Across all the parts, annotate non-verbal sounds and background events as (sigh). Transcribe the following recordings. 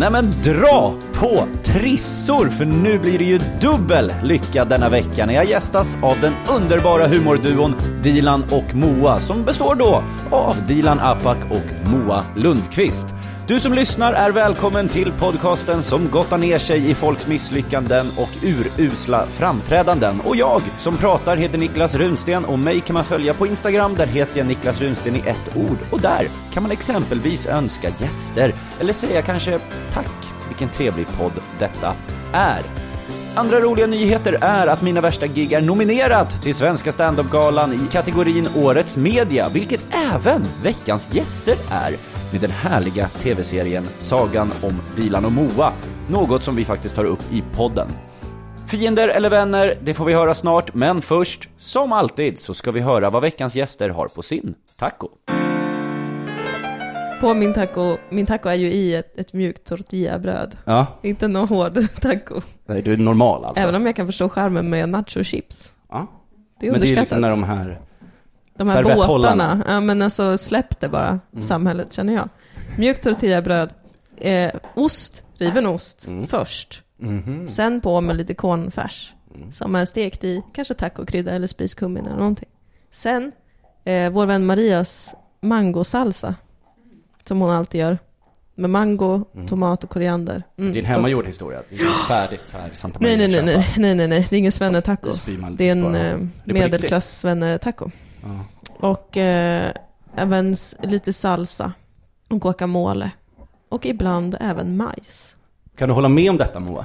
Nej men dra på trissor för nu blir det ju dubbel lycka denna vecka när jag gästas av den underbara humorduon Dilan och Moa som består då av Dilan Apak och Moa Lundqvist. Du som lyssnar är välkommen till podcasten som gottar ner sig i folks misslyckanden och urusla framträdanden. Och jag som pratar heter Niklas Runsten och mig kan man följa på Instagram, där heter jag Niklas Runsten i ett ord. Och där kan man exempelvis önska gäster eller säga kanske tack, vilken trevlig podd detta är. Andra roliga nyheter är att Mina Värsta Gig är nominerat till Svenska standup-galan i kategorin Årets Media, vilket även veckans gäster är med den härliga tv-serien Sagan om Dilan och Moa, något som vi faktiskt tar upp i podden. Fiender eller vänner, det får vi höra snart, men först, som alltid, så ska vi höra vad veckans gäster har på sin taco. På min taco, min taco är ju i ett, ett mjukt tortillabröd. Ja, Inte någon hård (laughs) taco. nej, du är normal alltså? Även om jag kan förstå charmen med nachochips. Ja. Det är Men det är underskattat. liksom när de här... De här båtarna. Ja men alltså släpp det bara, Mm. samhället känner jag. Mjukt tortillabröd. Eh, ost, riven ost, Mm. först. Mhm. Sen på med lite cornfärs. Mm. Som är stekt i kanske tacokrydda eller spiskummin eller någonting. Sen eh, vår vän Marias mangosalsa. Som hon alltid gör. Med mango, tomat och koriander. Mm, Det är en gott. hemmagjord historia. Det är inte färdigt så här Santa Nej, Maria nej, nej, nej, nej, nej, nej, det är ingen svennetaco. Det är en eh, medelklass svennetaco. Ja. Och eh, även lite salsa och guacamole. Och ibland även majs. Kan du hålla med om detta Moa?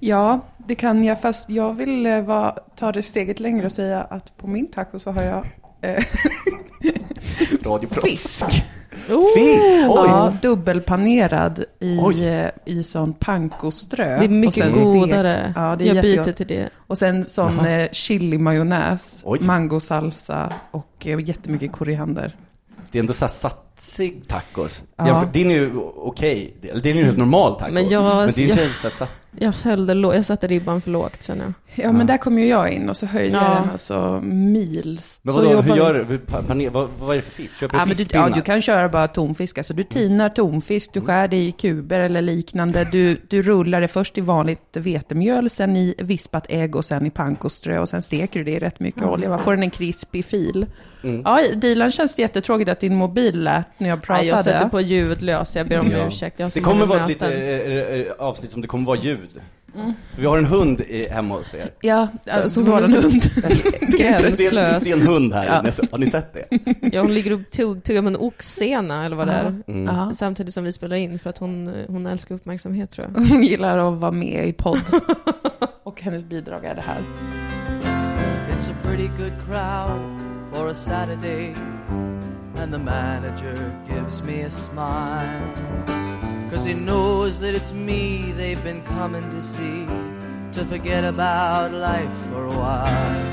Ja, det kan jag. Fast jag vill eh, vara, ta det steget längre och säga att på min taco så har jag eh, (laughs) fisk. Oh, Fisk! Oj! Ja, dubbelpanerad i, Oj. i sån pankoströ. Det är Och mycket stek- godare. Ja, det är jag byter till det. Och sen sån Jaha. eh, chili-majonnäs, mangosalsa och eh, jättemycket koriander. Det är ändå så här satsig tacos. Ja. Jämför, din är ju okej, Eller din är ju helt normal taco. Men jag- Men din jag- känns så här, sa- Jag, jag satte ribban för lågt känner jag. Ja, men där kommer ju jag in och så höjer Ja. jag den alltså mils. Men vadå, hur gör du? Paner- Vad, vad är det för fisk? Köper Ja, du men du, fiskpinnar? ja, du kan köra bara tonfisk. Alltså, du tinar tonfisk, du skär det i kuber eller liknande. Du, du rullar det först i vanligt vetemjöl, sen i vispat ägg och sen i pankoströ och sen steker du det i rätt mycket olja. Va? Får den en krispig fil. Mm. Ja, Dilan känns det jättetråkigt att din mobil lät när jag pratade. Nej, jag sätter på ljudlös, jag ber om Ja. ursäkt. Det kommer vara ett möten. lite eh, eh, avsnitt som det kommer vara ljud. För vi har en hund i, hemma hos er. Ja, Så alltså, hon var en så- hund. (laughs) Det är, Gränslös. det är en hund här Ja. har ni sett det? Ja, hon ligger och tugg, tuggar med en oxsena eller vad det är. Mm. Samtidigt som vi spelar in för att hon, hon älskar uppmärksamhet tror jag. Hon gillar att vara med i podd. (laughs) Och hennes bidrag är det här. It's a pretty good crowd for a Saturday, and the manager gives me a smile. Cause he knows that it's me they've been coming to see, to forget about life for a while.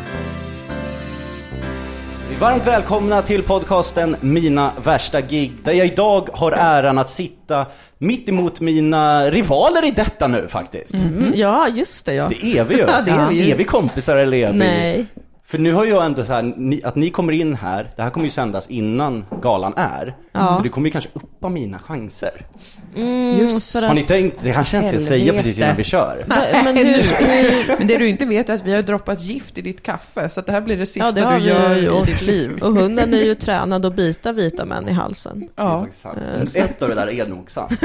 Varmt välkomna till podcasten Mina värsta gig, där jag idag har äran att sitta mitt emot mina rivaler i detta nu faktiskt. Mm, ja, just det ja. Det är vi ju. (laughs) Ja, det är vi ju. Är vi kompisar eller är vi Nej. För nu har jag ändå så här, ni, att ni kommer in här, det här kommer ju sändas innan galan är. Ja. Så det kommer ju kanske uppa mina chanser. Just för Har ni tänkt, det kanske jag inte ska säga precis innan vi kör. Men hur, (laughs) Men det du inte vet är att vi har droppat gift i ditt kaffe, så att det här blir det sista Ja, det du gör gjort. i ditt liv. och hunden är ju tränad att bita vita män i halsen. Det är Ja. sant. Eh, Men Ett av det där är nog sant. (laughs)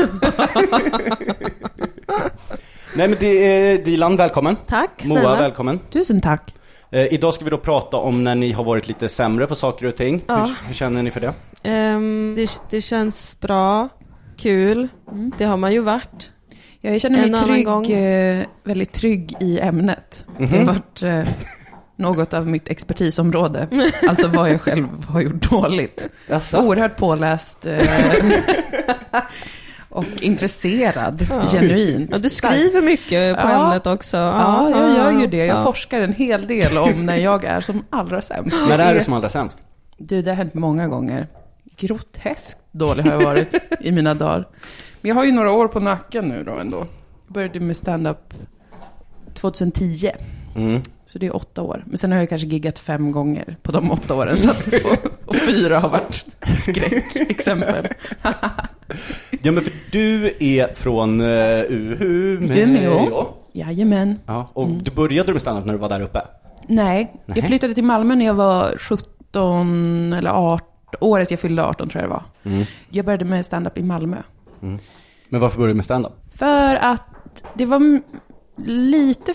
Nej men det är Dilan, välkommen. Tack Moa, snälla. välkommen. Tusen tack. Eh, idag ska vi då prata om när ni har varit lite sämre på saker och ting. Ja. Hur, hur känner ni för det? Ehm, det, det känns bra, kul. Det har man ju varit. Jag känner mig annan gång. trygg, eh, väldigt trygg i ämnet. Det har varit eh, något av mitt expertisområde. (laughs) Alltså vad jag själv har gjort dåligt. Jaså? Oerhört påläst eh, (laughs) och intresserad, genuint. Ja, du skriver mycket på Ja. ämnet också. Ja, jag gör ju det. Jag ja. forskar en hel del om när jag är som allra sämst. När är det som allra sämst? Du, det har hänt många gånger. Groteskt dålig har jag varit i mina dagar. Men jag har ju några år på nacken nu då ändå. Jag började med stand-up 2010. Mm. Så det är åtta år. Men sen har jag kanske giggat fem gånger på de åtta åren. Så att, och, och fyra har varit skräckexempel. (laughs) Ja men för du är från uh, Umeå. Umeå. Jajamän. Ja, och Mm. du började med standup när du var där uppe? Nej, Nej. jag flyttade till Malmö när jag var 17 eller 18. Året jag fyllde 18 tror jag det var. Mm. Jag började med stand-up i Malmö. Men varför började du med standup? För att det var lite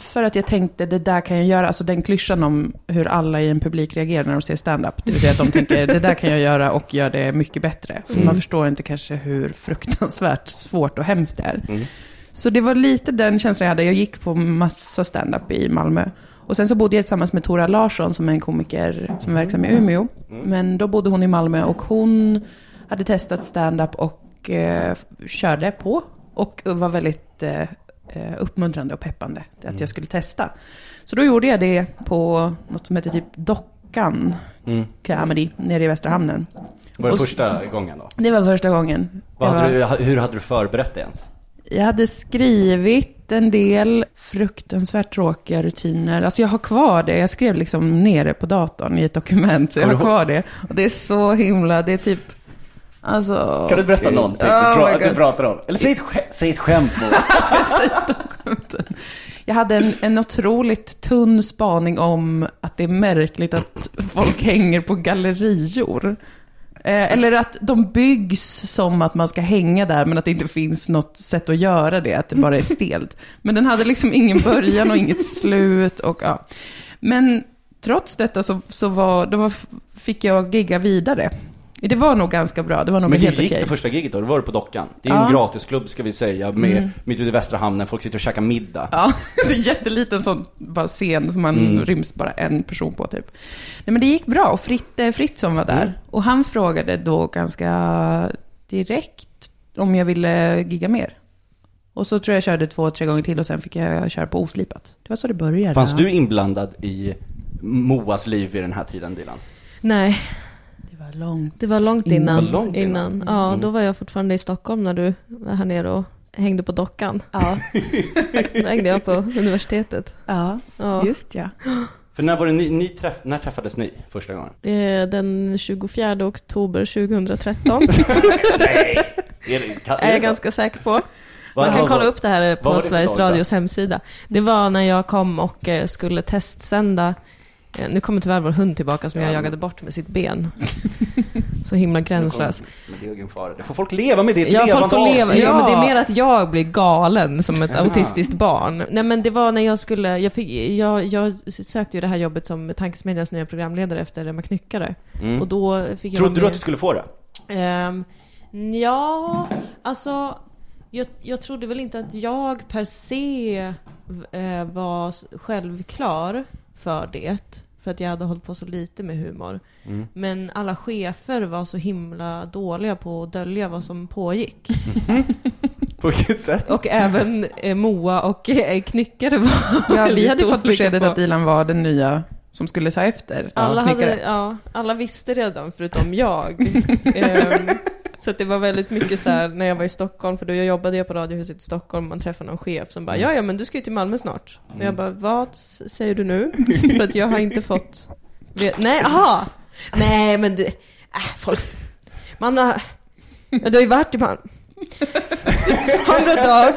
för att jag tänkte det där kan jag göra, alltså den klyschan om hur alla i en publik reagerar när de ser stand-up. Det vill säga att de tänker det där kan jag göra och gör det mycket bättre. För man förstår inte kanske hur fruktansvärt svårt och hemskt det är. Mm. Så det var lite den känslan jag hade. Jag gick på massa stand-up i Malmö. Och sen så bodde jag tillsammans med Tora Larsson som är en komiker som är verksam i Umeå. Men då bodde hon i Malmö och hon hade testat stand-up och eh, körde på. Och var väldigt eh, uppmuntrande och peppande att jag skulle testa. Så då gjorde jag det på något som heter typ Dockan Mm. Comedy nere i Västra Hamnen. Var det Och- första gången då? Det var första gången. Hade var- du, hur hade du förberett dig ens? jag hade skrivit en del fruktansvärt tråkiga rutiner. Alltså jag har kvar det. Jag skrev liksom ner det på datorn i ett dokument. Så jag har kvar det. Och det är så himla, det är typ... Alltså... Kan du berätta någonting Oh du, my pra- du pratar om? Eller säg ett, skä- säg ett skämt. (laughs) Ska jag hade en, en otroligt tunn spaning om att det är märkligt att folk hänger på gallerior. Eh, eller att de byggs som att man ska hänga där, men att det inte finns något sätt att göra det, att det bara är stelt. Men den hade liksom ingen början och inget slut. Och, ja. Men trots detta så, så var, då var, fick jag gigga vidare. Det var nog ganska bra, det var nog Men helt hur gick okej. det första giget då? Då var du på Dockan. Det är ju Ja. en gratisklubb ska vi säga, med, mitt ute i Västra Hamnen. Folk sitter och käkar middag. Ja, (laughs) det är en jätteliten sån bara scen som man Mm. ryms bara en person på typ. Nej men det gick bra och Fritt, eh, Fritzson var där. Mm. Och han frågade då ganska direkt om jag ville gigga mer. Och så tror jag jag körde två, tre gånger till och sen fick jag köra på oslipat. Det var så det började. Fanns du inblandad i Moas liv vid den här tiden, Dilan? Nej, Det var långt. det var långt Innan. innan. Det var långt innan. innan. Ja, Mm. då var jag fortfarande i Stockholm när du var här nere och hängde på dockan. Ja, (laughs) Då hängde jag på universitetet. ja, Ja. just ja. För när var det ni, ni träff, när träffades ni första gången? Eh, Den 24 oktober 2013 (laughs) Nej! Är det, kan, är jag ganska säker på. Man kan kolla upp det här på Sveriges dag då? Radios hemsida. Det var när jag kom och eh, skulle testsända. Eh, Nu kommer tyvärr vår hund tillbaka som jag Ja. jagade bort med sitt ben. (laughs) Så himla gränslös. Men det är ingen fara. Det får folk leva med, det är Ja, folk får leva. avsnitt. Ja, men det är Ja. mer att jag blir galen som ett Ja. autistiskt barn. Nej, men det var när jag skulle... Jag, fick, jag, jag sökte ju det här jobbet som Tankesmedjans nya programledare efter Emma Knyckare. Mm. Och då fick jag Trodde du att du skulle få det? Ehm, ja, alltså... Jag, jag trodde väl inte att jag per se eh, var självklar för det. För att jag hade hållit på så lite med humor. Mm. Men alla chefer var så himla dåliga på att dölja vad som pågick. (laughs) På vilket sätt? Och även eh, Moa och eh, Knyckare var ja vi hade fått beskedet på- att Dilan var den nya som skulle ta efter alla, hade, ja, alla visste redan förutom jag. (laughs) Ehm, Så att det var väldigt mycket så här när jag var i Stockholm, för då jag jobbade jag på Radiohuset i Stockholm, man träffade någon chef som bara ja ja men du ska ju till Malmö snart. Och jag bara vad säger du nu? (laughs) för att jag har inte fått... Nej, aha! Nej men du, äh, folk... Man har... Ja, du har ju varit i Malmö. Ha en bra dag.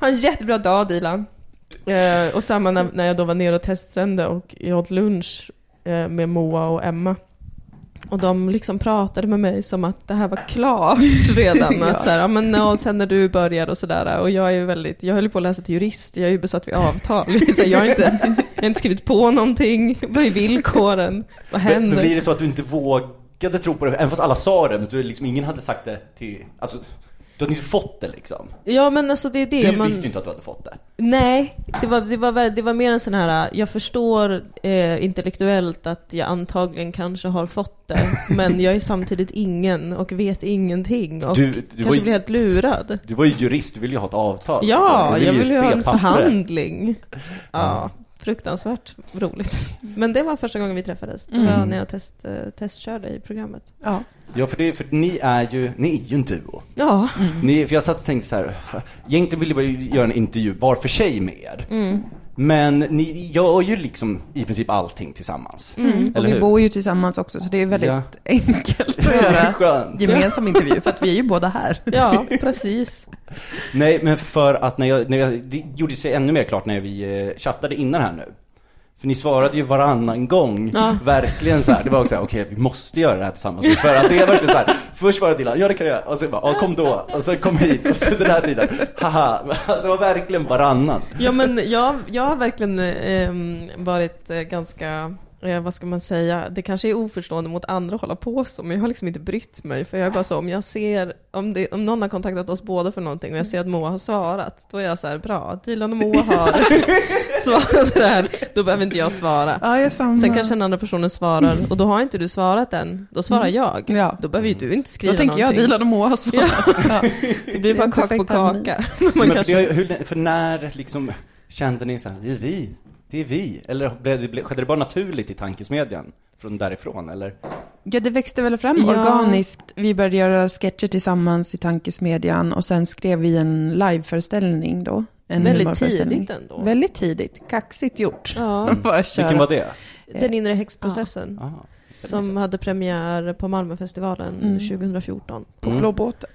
Ha en jättebra dag Dilan. Eh, och samma när, när jag då var nere och testsände och jag åt lunch eh, med Moa och Emma. Och de liksom pratade med mig som att det här var klart (laughs) redan. Ja. att så här, ja, men och sen när du börjar och sådär. Och jag är ju väldigt, jag höll på att läsa till jurist, jag är ju besatt vid avtal. (laughs) Så jag, har inte, jag har inte skrivit på någonting, vad är villkoren? Vad Men, händer? men blir det så att du inte vågade tro på det, även fast alla sa det, men du, liksom, ingen hade sagt det till, alltså, du hade inte fått det liksom. Ja men alltså det är det. Du man... visste ju inte att du hade fått det. Nej, det var, det, var, det var mer en sån här, jag förstår eh, intellektuellt att jag antagligen kanske har fått det, (laughs) men jag är samtidigt ingen och vet ingenting och Du- du kanske ju- blir helt lurad. Du var ju jurist, du ville ju ha ett avtal. Ja, jag vill ju ha en pappret. förhandling. Ja, fruktansvärt roligt. Men det var första gången vi träffades. Det var Mm. när jag test, eh, testkörde i programmet. Ja. Ja, för, det, för ni är ju, ni är ju en duo. Ja. Ni, för jag satt och tänkte så här, egentligen ville jag bara göra en intervju var för sig med er. Mm. Men ni gör ju liksom i princip allting tillsammans. Mm. Och vi hur? bor ju tillsammans också, så det är väldigt Ja. enkelt (laughs) att göra skönt. gemensam intervju, för att vi är ju båda här. (laughs) Ja, precis. Nej, men för att när jag, när jag, det gjorde sig ännu mer klart när vi eh, chattade innan här nu. För ni svarade ju varannan gång, Ja. verkligen så här. Det var också okej vi måste göra det här tillsammans. För att det var verkligen så här, först var det Dilan, ja det kan jag göra. Och sen bara, ja kom då. Och sen kom hit, och så den här tiden, haha. Alltså det var verkligen varannan. Ja men jag, jag har verkligen ehm, varit eh, ganska, eh, vad ska man säga, det kanske är oförstående mot andra att hålla på så, men jag har liksom inte brytt mig. För jag är bara så, om jag ser, om, det, om någon har kontaktat oss båda för någonting och jag ser att Moa har svarat, då är jag så här, bra, Dilan och Moa har (laughs) svarat det här, då behöver inte jag svara. Ja, jag. Sen kanske den andra personen svarar, och då har inte du svarat än, då svarar jag. Ja. Då behöver ju du inte skriva Då tänker jag någonting. Dilan och Moa har (laughs) svarat. Ja. Det blir Det bara kaka (laughs) på kaka. Men för, kanske... det, hur, för när liksom kände ni så här, det är vi, det är vi? Eller blev skedde det bara naturligt i tankesmedjan? Från därifrån eller? Ja, det växte väl fram Ja. organiskt. Vi började göra sketcher tillsammans i Tankesmedjan och sen skrev vi en liveföreställning då. En Väldigt tidigt ändå. Väldigt tidigt. Kaxigt gjort. Ja. (laughs) Vilken var det? Den inre häxprocessen. Ah. Som hade premiär på Malmöfestivalen Mm. 2014. På Mm. Blå båten.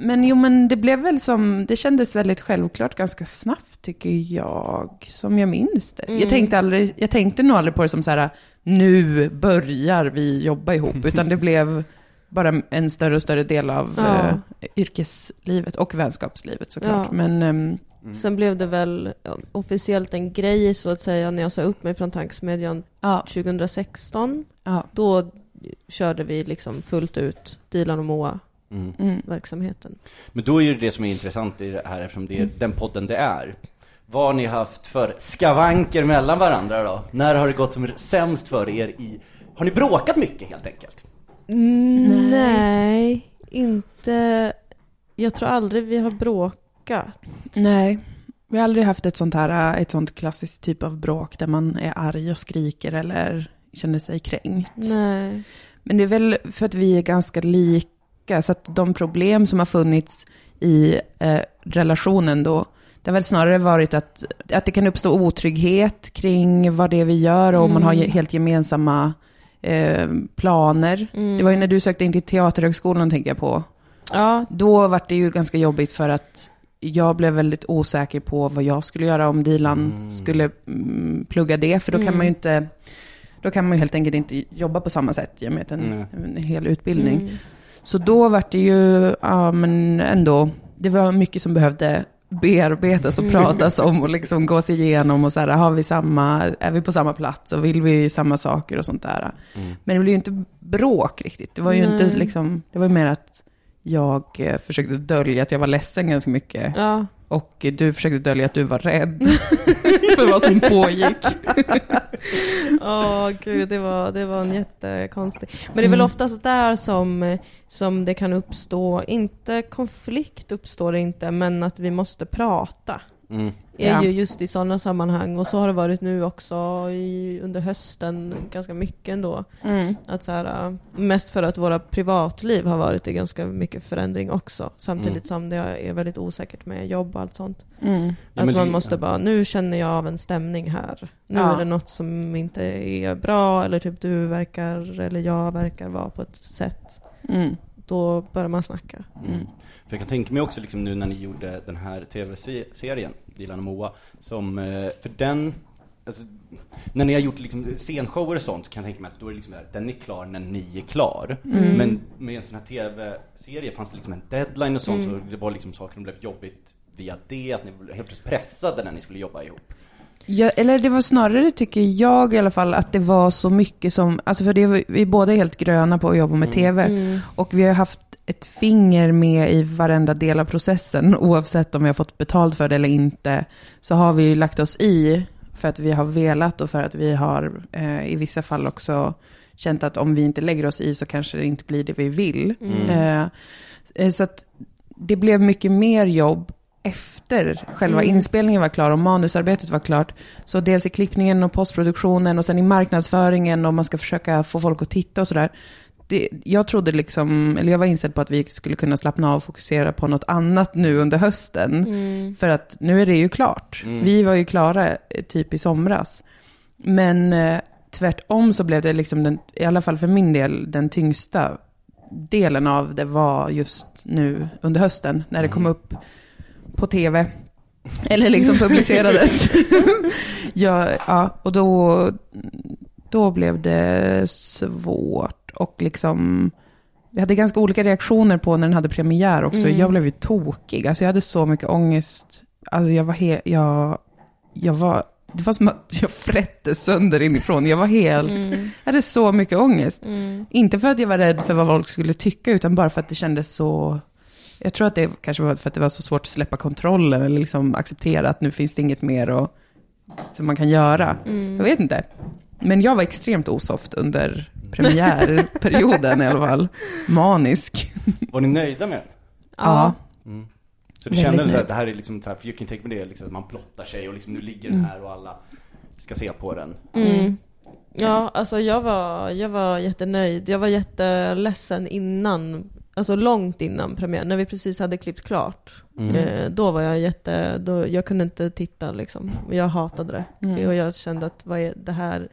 Men jo, men det blev väl som, det kändes väldigt självklart ganska snabbt tycker jag, som jag minns det. Mm. Jag, tänkte aldrig, jag tänkte nog aldrig på det som så här, nu börjar vi jobba ihop, (laughs) utan det blev bara en större och större del av Ja. eh, yrkeslivet och vänskapslivet såklart. Ja. Men ehm, Sen blev det väl officiellt en grej så att säga när jag sa upp mig från Tankesmedjan ja, 2016. ja. Då körde vi liksom fullt ut Dilan och Moa-verksamheten. Mm. Men då är ju det som är intressant i det här eftersom det är den podden det är. Vad har ni haft för skavanker mellan varandra då? När har det gått som sämst för er i... Har ni bråkat mycket helt enkelt? Mm, Nej, inte... Jag tror aldrig vi har bråkat. Nej, vi har aldrig haft ett sånt här, ett sånt klassiskt typ av bråk där man är arg och skriker eller känner sig kränkt. Nej. Men det är väl för att vi är ganska lika, så att de problem som har funnits i eh, relationen då, det har väl snarare varit att, att det kan uppstå otrygghet kring vad det är vi gör och man har ge- helt gemensamma eh, planer. Mm. Det var ju när du sökte in till Teaterhögskolan, tänker jag på. Ja, Då var det ju ganska jobbigt för att jag blev väldigt osäker på vad jag skulle göra om Dilan skulle mm, plugga det. För då kan Mm. man ju inte, då kan man ju helt enkelt inte jobba på samma sätt i och med en, en hel utbildning. Mm. Så då var det ju, ja men ändå, det var mycket som behövde bearbetas och pratas om och liksom gås igenom och så här, har vi samma, är vi på samma plats och vill vi samma saker och sånt där. Mm. Men det blev ju inte bråk riktigt. Det var ju inte Nej. liksom, det var ju mer att jag eh, försökte dölja att jag var ledsen ganska mycket. ja. Och du försökte dölja att du var rädd (laughs) för vad som pågick. (laughs) Åh gud, det var, det var en jättekonstig... Men det är väl Mm. oftast där som, som det kan uppstå, inte konflikt uppstår det inte, men att vi måste prata. Mm. är Ja. ju just i sådana sammanhang. Och så har det varit nu också i, under hösten, ganska mycket ändå. Mm. Att så här, äh, mest för att våra privatliv har varit i ganska mycket förändring också. Samtidigt Mm. som det är väldigt osäkert med jobb och allt sånt. Mm. Ja, att men man det- måste bara, nu känner jag av en stämning här. Nu Ja. är det något som inte är bra, eller typ du verkar, eller jag verkar vara på ett sätt. Mm. Då börjar man snacka. För jag kan tänka mig också liksom nu när ni gjorde den här tv-serien, Dilan och Moa, som, eh, för den, alltså, när ni har gjort liksom scenshower och sånt kan jag tänka mig att då är det liksom där, den är klar när ni är klar. Mm. Men med en sån här tv-serie fanns det liksom en deadline och sånt, Mm. så det var liksom saker som blev jobbigt via det, att ni blev helt plötsligt pressade när ni skulle jobba ihop. Ja, eller det var snarare, tycker jag i alla fall, att det var så mycket som... Alltså för det, vi är båda helt gröna på att jobba med Mm. TV. Mm. Och vi har haft ett finger med i varenda del av processen, (laughs) oavsett om vi har fått betalt för det eller inte. Så har vi ju lagt oss i för att vi har velat och för att vi har eh, i vissa fall också känt att om vi inte lägger oss i så kanske det inte blir det vi vill. Mm. Eh, eh, så att det blev mycket mer jobb efter själva Mm. inspelningen var klar och manusarbetet var klart. Så dels i klippningen och postproduktionen och sen i marknadsföringen och man ska försöka få folk att titta och sådär. Det, jag trodde liksom, eller jag var inställd på att vi skulle kunna slappna av och fokusera på något annat nu under hösten. Mm. För att nu är det ju klart. Mm. Vi var ju klara eh, typ i somras. Men eh, tvärtom så blev det liksom, den, i alla fall för min del, den tyngsta delen av det var just nu under hösten. När det kom Mm. upp på tv. Eller liksom publicerades. (laughs) ja, ja, och då, då blev det svårt. Och liksom, vi hade ganska olika reaktioner på när den hade premiär också. Mm. Jag blev ju tokig. Alltså jag hade så mycket ångest. Alltså jag var helt, jag, jag var, det var som att jag frätte sönder inifrån. Jag var helt, Mm. jag hade så mycket ångest. Mm. Inte för att jag var rädd för vad folk skulle tycka, utan bara för att det kändes så... Jag tror att det kanske var för att det var så svårt att släppa kontrollen, eller liksom acceptera att nu finns det inget mer och, som man kan göra. Mm. Jag vet inte. Men jag var extremt osoft under premiärperioden i alla fall. Manisk. Var ni nöjda med den? Ja. Mm. Så du kände att det här är liksom så här, för you can take me det, liksom, att man blottar sig och liksom nu ligger den här och alla ska se på den. Mm. Ja, alltså jag var, jag var jättenöjd. Jag var jätteledsen innan, alltså långt innan premiären, när vi precis hade klippt klart. Mm. Eh, då var jag jätte, då, jag kunde inte titta liksom. Jag hatade det. Mm. Och jag kände att vad är det här,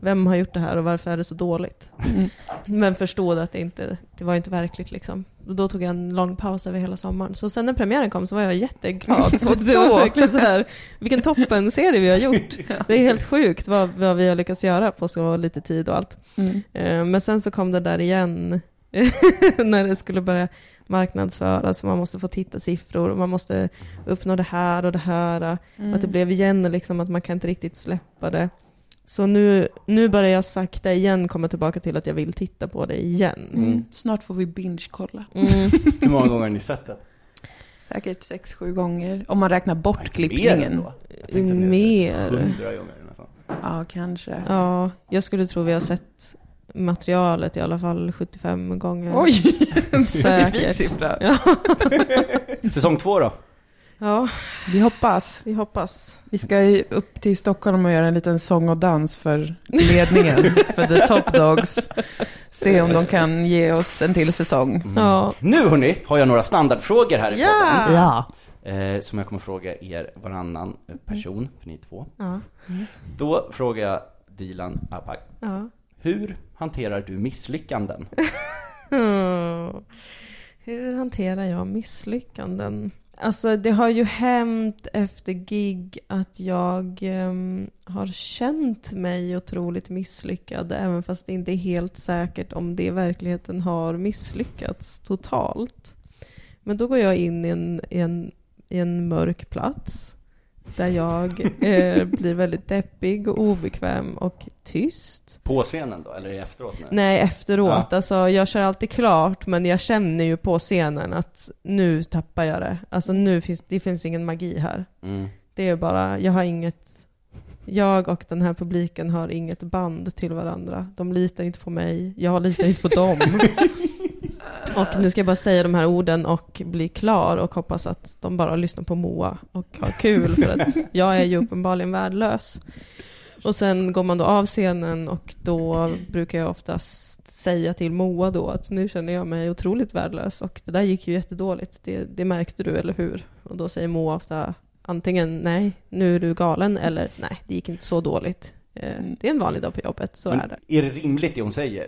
vem har gjort det här och varför är det så dåligt? Mm. Men förstod att det inte, det var inte verkligt liksom. Och då tog jag en lång paus över hela sommaren. Så sen när premiären kom så var jag jätteglad. För (laughs) det var verkligen så här, vilken toppen serie vi har gjort. (laughs) Det är helt sjukt vad, vad vi har lyckats göra på så lite tid och allt. Mm. Eh, Men sen så kom det där igen (laughs) när det skulle börja marknadsföras. Man måste få titta siffror och man måste uppnå det här och det här. Mm. Och att det blev igen liksom att man kan inte riktigt släppa det. Så nu, nu börjar jag sakta igen komma tillbaka till att jag vill titta på det igen. Mm. Snart får vi binge-kolla. Mm. (laughs) Hur många gånger har ni sett det? Säkert sex, sju gånger. Om man räknar bort klippningen. Mer. Hundra gånger nästan. Ja, kanske. Ja, jag skulle tro vi har sett materialet i alla fall 75 gånger. Oj, (laughs) en Säkert. specifik siffra. Ja. (laughs) Säsong två då? ja, Vi hoppas. vi hoppas. Vi ska ju upp till Stockholm och göra en liten sång och dans för ledningen, (laughs) för The Top Dogs. Se om de kan ge oss en till säsong. Ja. Nu hörni, har jag några standardfrågor här i Ja! podden. Ja. Eh, som jag kommer fråga er varannan person, för ni två. Ja. Då frågar jag Dilan Apak. ja. Hur hanterar du misslyckanden? (laughs) Hur hanterar jag misslyckanden? Alltså det har ju hänt efter gig att jag ehm, har känt mig otroligt misslyckad även fast det inte är helt säkert om det i verkligheten har misslyckats totalt. Men då går jag in i en, i en, i en mörk plats där jag eh, blir väldigt deppig och obekväm och tyst. På scenen då, eller efteråt? Nu? Nej, efteråt. Ja. Alltså, jag kör alltid klart, men jag känner ju på scenen att nu tappar jag det. Alltså nu finns det finns ingen magi här. Mm. Det är bara, jag har inget... Jag och den här publiken har inget band till varandra. De litar inte på mig, jag litar inte på dem. (laughs) Och nu ska jag bara säga de här orden och bli klar och hoppas att de bara lyssnar på Moa och har kul för att jag är ju uppenbarligen värdelös. Och sen går man då av scenen och då brukar jag oftast säga till Moa då att nu känner jag mig otroligt värdelös och det där gick ju jättedåligt, det, det märkte du eller hur? Och då säger Moa ofta antingen nej, nu är du galen eller nej, det gick inte så dåligt. Eh, Det är en vanlig dag på jobbet, så är Men det. är det rimligt det hon säger?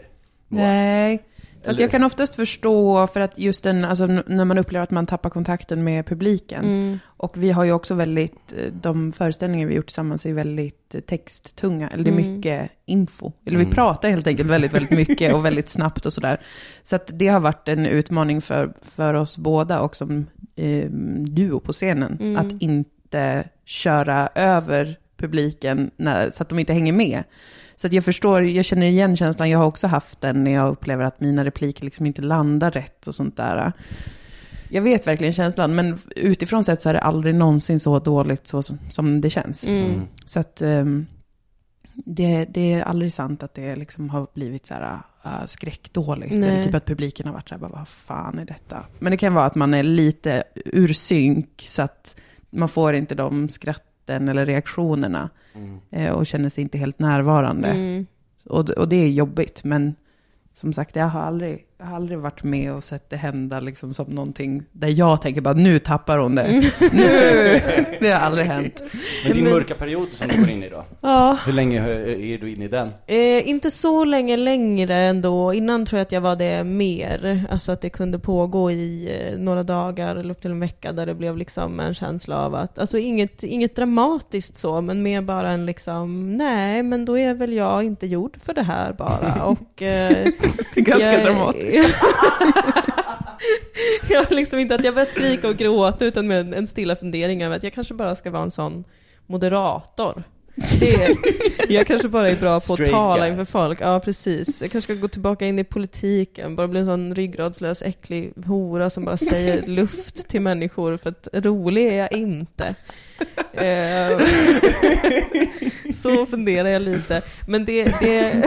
Nej. Fast jag kan oftast förstå, för att just den, alltså när man upplever att man tappar kontakten med publiken. Mm. Och vi har ju också väldigt, eh, de föreställningar vi gjort tillsammans är väldigt eh, texttunga. Eller det är Mm. mycket info. Eller vi pratar helt enkelt väldigt, väldigt mycket och väldigt snabbt och sådär. Så att det har varit en utmaning för, för oss båda och som eh, duo på scenen. Mm. Att inte köra över publiken när, så att de inte hänger med. Så att jag förstår, jag känner igen känslan, jag har också haft den när jag upplever att mina repliker liksom inte landar rätt och sånt där. Jag vet verkligen känslan, men utifrån sett så är det aldrig någonsin så dåligt så som, som det känns. Mm. Så att ehm, det, det är aldrig sant att det liksom har blivit så här uh, skräckdåligt. Nej. Eller typ att publiken har varit så här, bara, vad fan är detta? Men det kan vara att man är lite ur synk så att man får inte de skratten eller reaktionerna. eh, Och känner sig inte helt närvarande. Mm. Och, och det är jobbigt, men som sagt, jag har aldrig, jag har aldrig varit med och sett det hända liksom som någonting där jag tänker bara nu tappar hon det. Nu! Det har aldrig hänt. Men din mörka period som du går in i då? Ja, Hur länge är du inne i den? Eh, inte så länge längre ändå. Innan tror jag att jag var det mer. Alltså att det kunde pågå i eh, några dagar eller upp till en vecka där det blev liksom en känsla av att, alltså inget, inget dramatiskt så, men mer bara en liksom, nej men då är väl jag inte gjord för det här bara. (laughs) Och, eh, Ganska jag- dramatiskt. (laughs) jag liksom inte att jag börjar skrika och gråta utan med en, stilla fundering över att jag kanske bara ska vara en sån moderator. Det är, jag kanske bara är bra på att tala guy. inför folk. Ja, precis. Jag kanske ska gå tillbaka in i politiken, bara bli en sån ryggradslös, äcklig hora som bara säger (laughs) luft till människor, för att rolig är jag inte. Eh, (laughs) Så funderar jag lite. Men det... det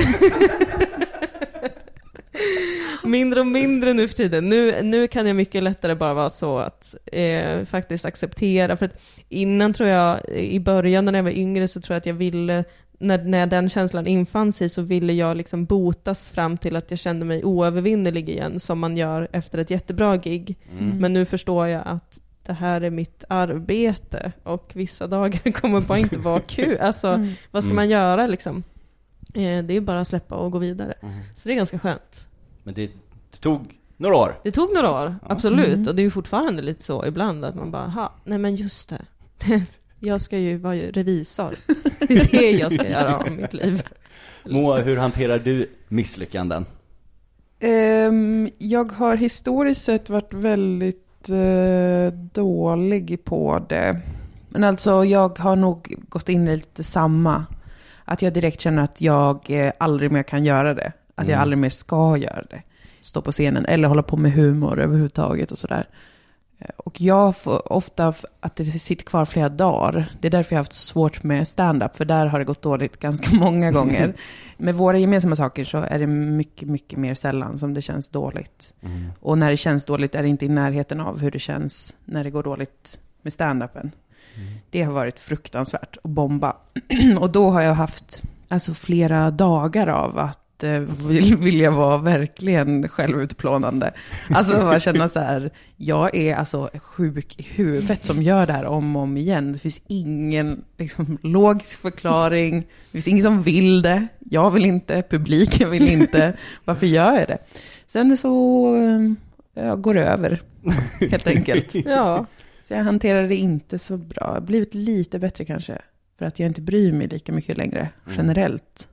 mindre och mindre nu för tiden. Nu, nu kan jag mycket lättare bara vara så att eh, faktiskt acceptera. För att innan tror jag, i början när jag var yngre så tror jag att jag ville, när, när den känslan infann sig så ville jag liksom botas fram till att jag kände mig oövervinnerlig igen, som man gör efter ett jättebra gig. Mm. Men nu förstår jag att det här är mitt arbete och vissa dagar (laughs) kommer bara inte vara kul. Alltså, Mm. vad ska Mm. man göra liksom? Eh, det är bara att släppa och gå vidare. Mm. Så det är ganska skönt. Men det tog några år. Det tog några år, absolut. Mm. Och det är ju fortfarande lite så ibland att man bara, ha, nej men just det. (laughs) Jag ska ju vara revisor. Det är det jag ska göra av mitt liv. (laughs) Moa, hur hanterar du misslyckanden? Ehm, jag har historiskt sett varit väldigt eh, dålig på det. Men alltså jag har nog gått in i lite samma. Att jag direkt känner att jag eh, aldrig mer kan göra det. Att jag Mm. aldrig mer ska göra det. Stå på scenen eller hålla på med humor överhuvudtaget och sådär. Eh, Och jag får ofta att det sitter kvar flera dagar. Det är därför jag har haft svårt med stand-up, för där har det gått dåligt (laughs) ganska många gånger. (laughs) Med våra gemensamma saker så är det mycket, mycket mer sällan som det känns dåligt. Och när det känns dåligt är det inte i närheten av hur det känns när det går dåligt med stand-upen. Det har varit fruktansvärt att bomba. (clears throat) och då har jag haft alltså, flera dagar av att eh, vill, jag vara verkligen självutplånande. Alltså bara känna så här, jag är alltså sjuk i huvudet som gör det här om och om igen. Det finns ingen liksom, logisk förklaring, det finns ingen som vill det. Jag vill inte, publiken vill inte. Varför gör jag det? Sen så eh, jag går det över, helt enkelt. (laughs) Ja, Så jag hanterar det inte så bra. Jag har blivit lite bättre kanske. För att jag inte bryr mig lika mycket längre, generellt.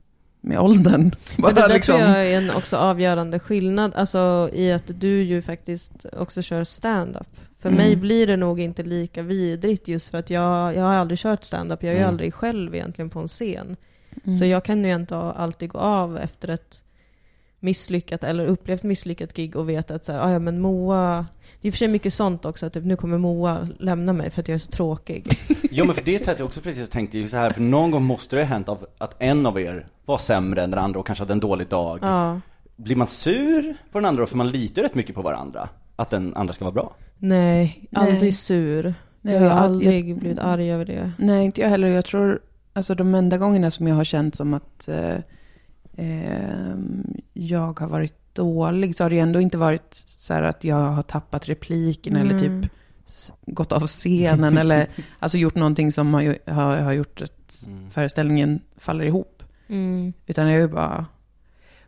Med åldern. (laughs) men det Bara där liksom. tror jag är en också avgörande skillnad, alltså i att du ju faktiskt också kör stand-up. För Mm. mig blir det nog inte lika vidrigt just för att jag, jag har aldrig kört stand-up, jag är ju Mm. aldrig själv egentligen på en scen. Mm. Så jag kan ju inte alltid gå av efter ett misslyckat eller upplevt misslyckat gig och veta att så här, "Ah, ja men Moa, det är i och för sig mycket sånt också, att typ, nu kommer Moa lämna mig för att jag är så tråkig. (laughs) Ja men för det tänkte jag också precis och tänkte ju så här, för någon gång måste det ha hänt av att en av er var sämre än den andra och kanske hade en dålig dag. ja. blir man sur på den andra då? För man litar rätt mycket på varandra. Att den andra ska vara bra. Nej, Nej. aldrig sur. Nej, jag har jag- aldrig blivit arg över det. Nej, inte jag heller. Jag tror, alltså de enda gångerna som jag har känt som att eh, eh, jag har varit dålig, så har det ju ändå inte varit så här att jag har tappat repliken eller Mm. typ s- gått av scenen (laughs) eller alltså gjort någonting som har, har, har gjort att Mm. föreställningen faller ihop. Mm. Utan det har ju bara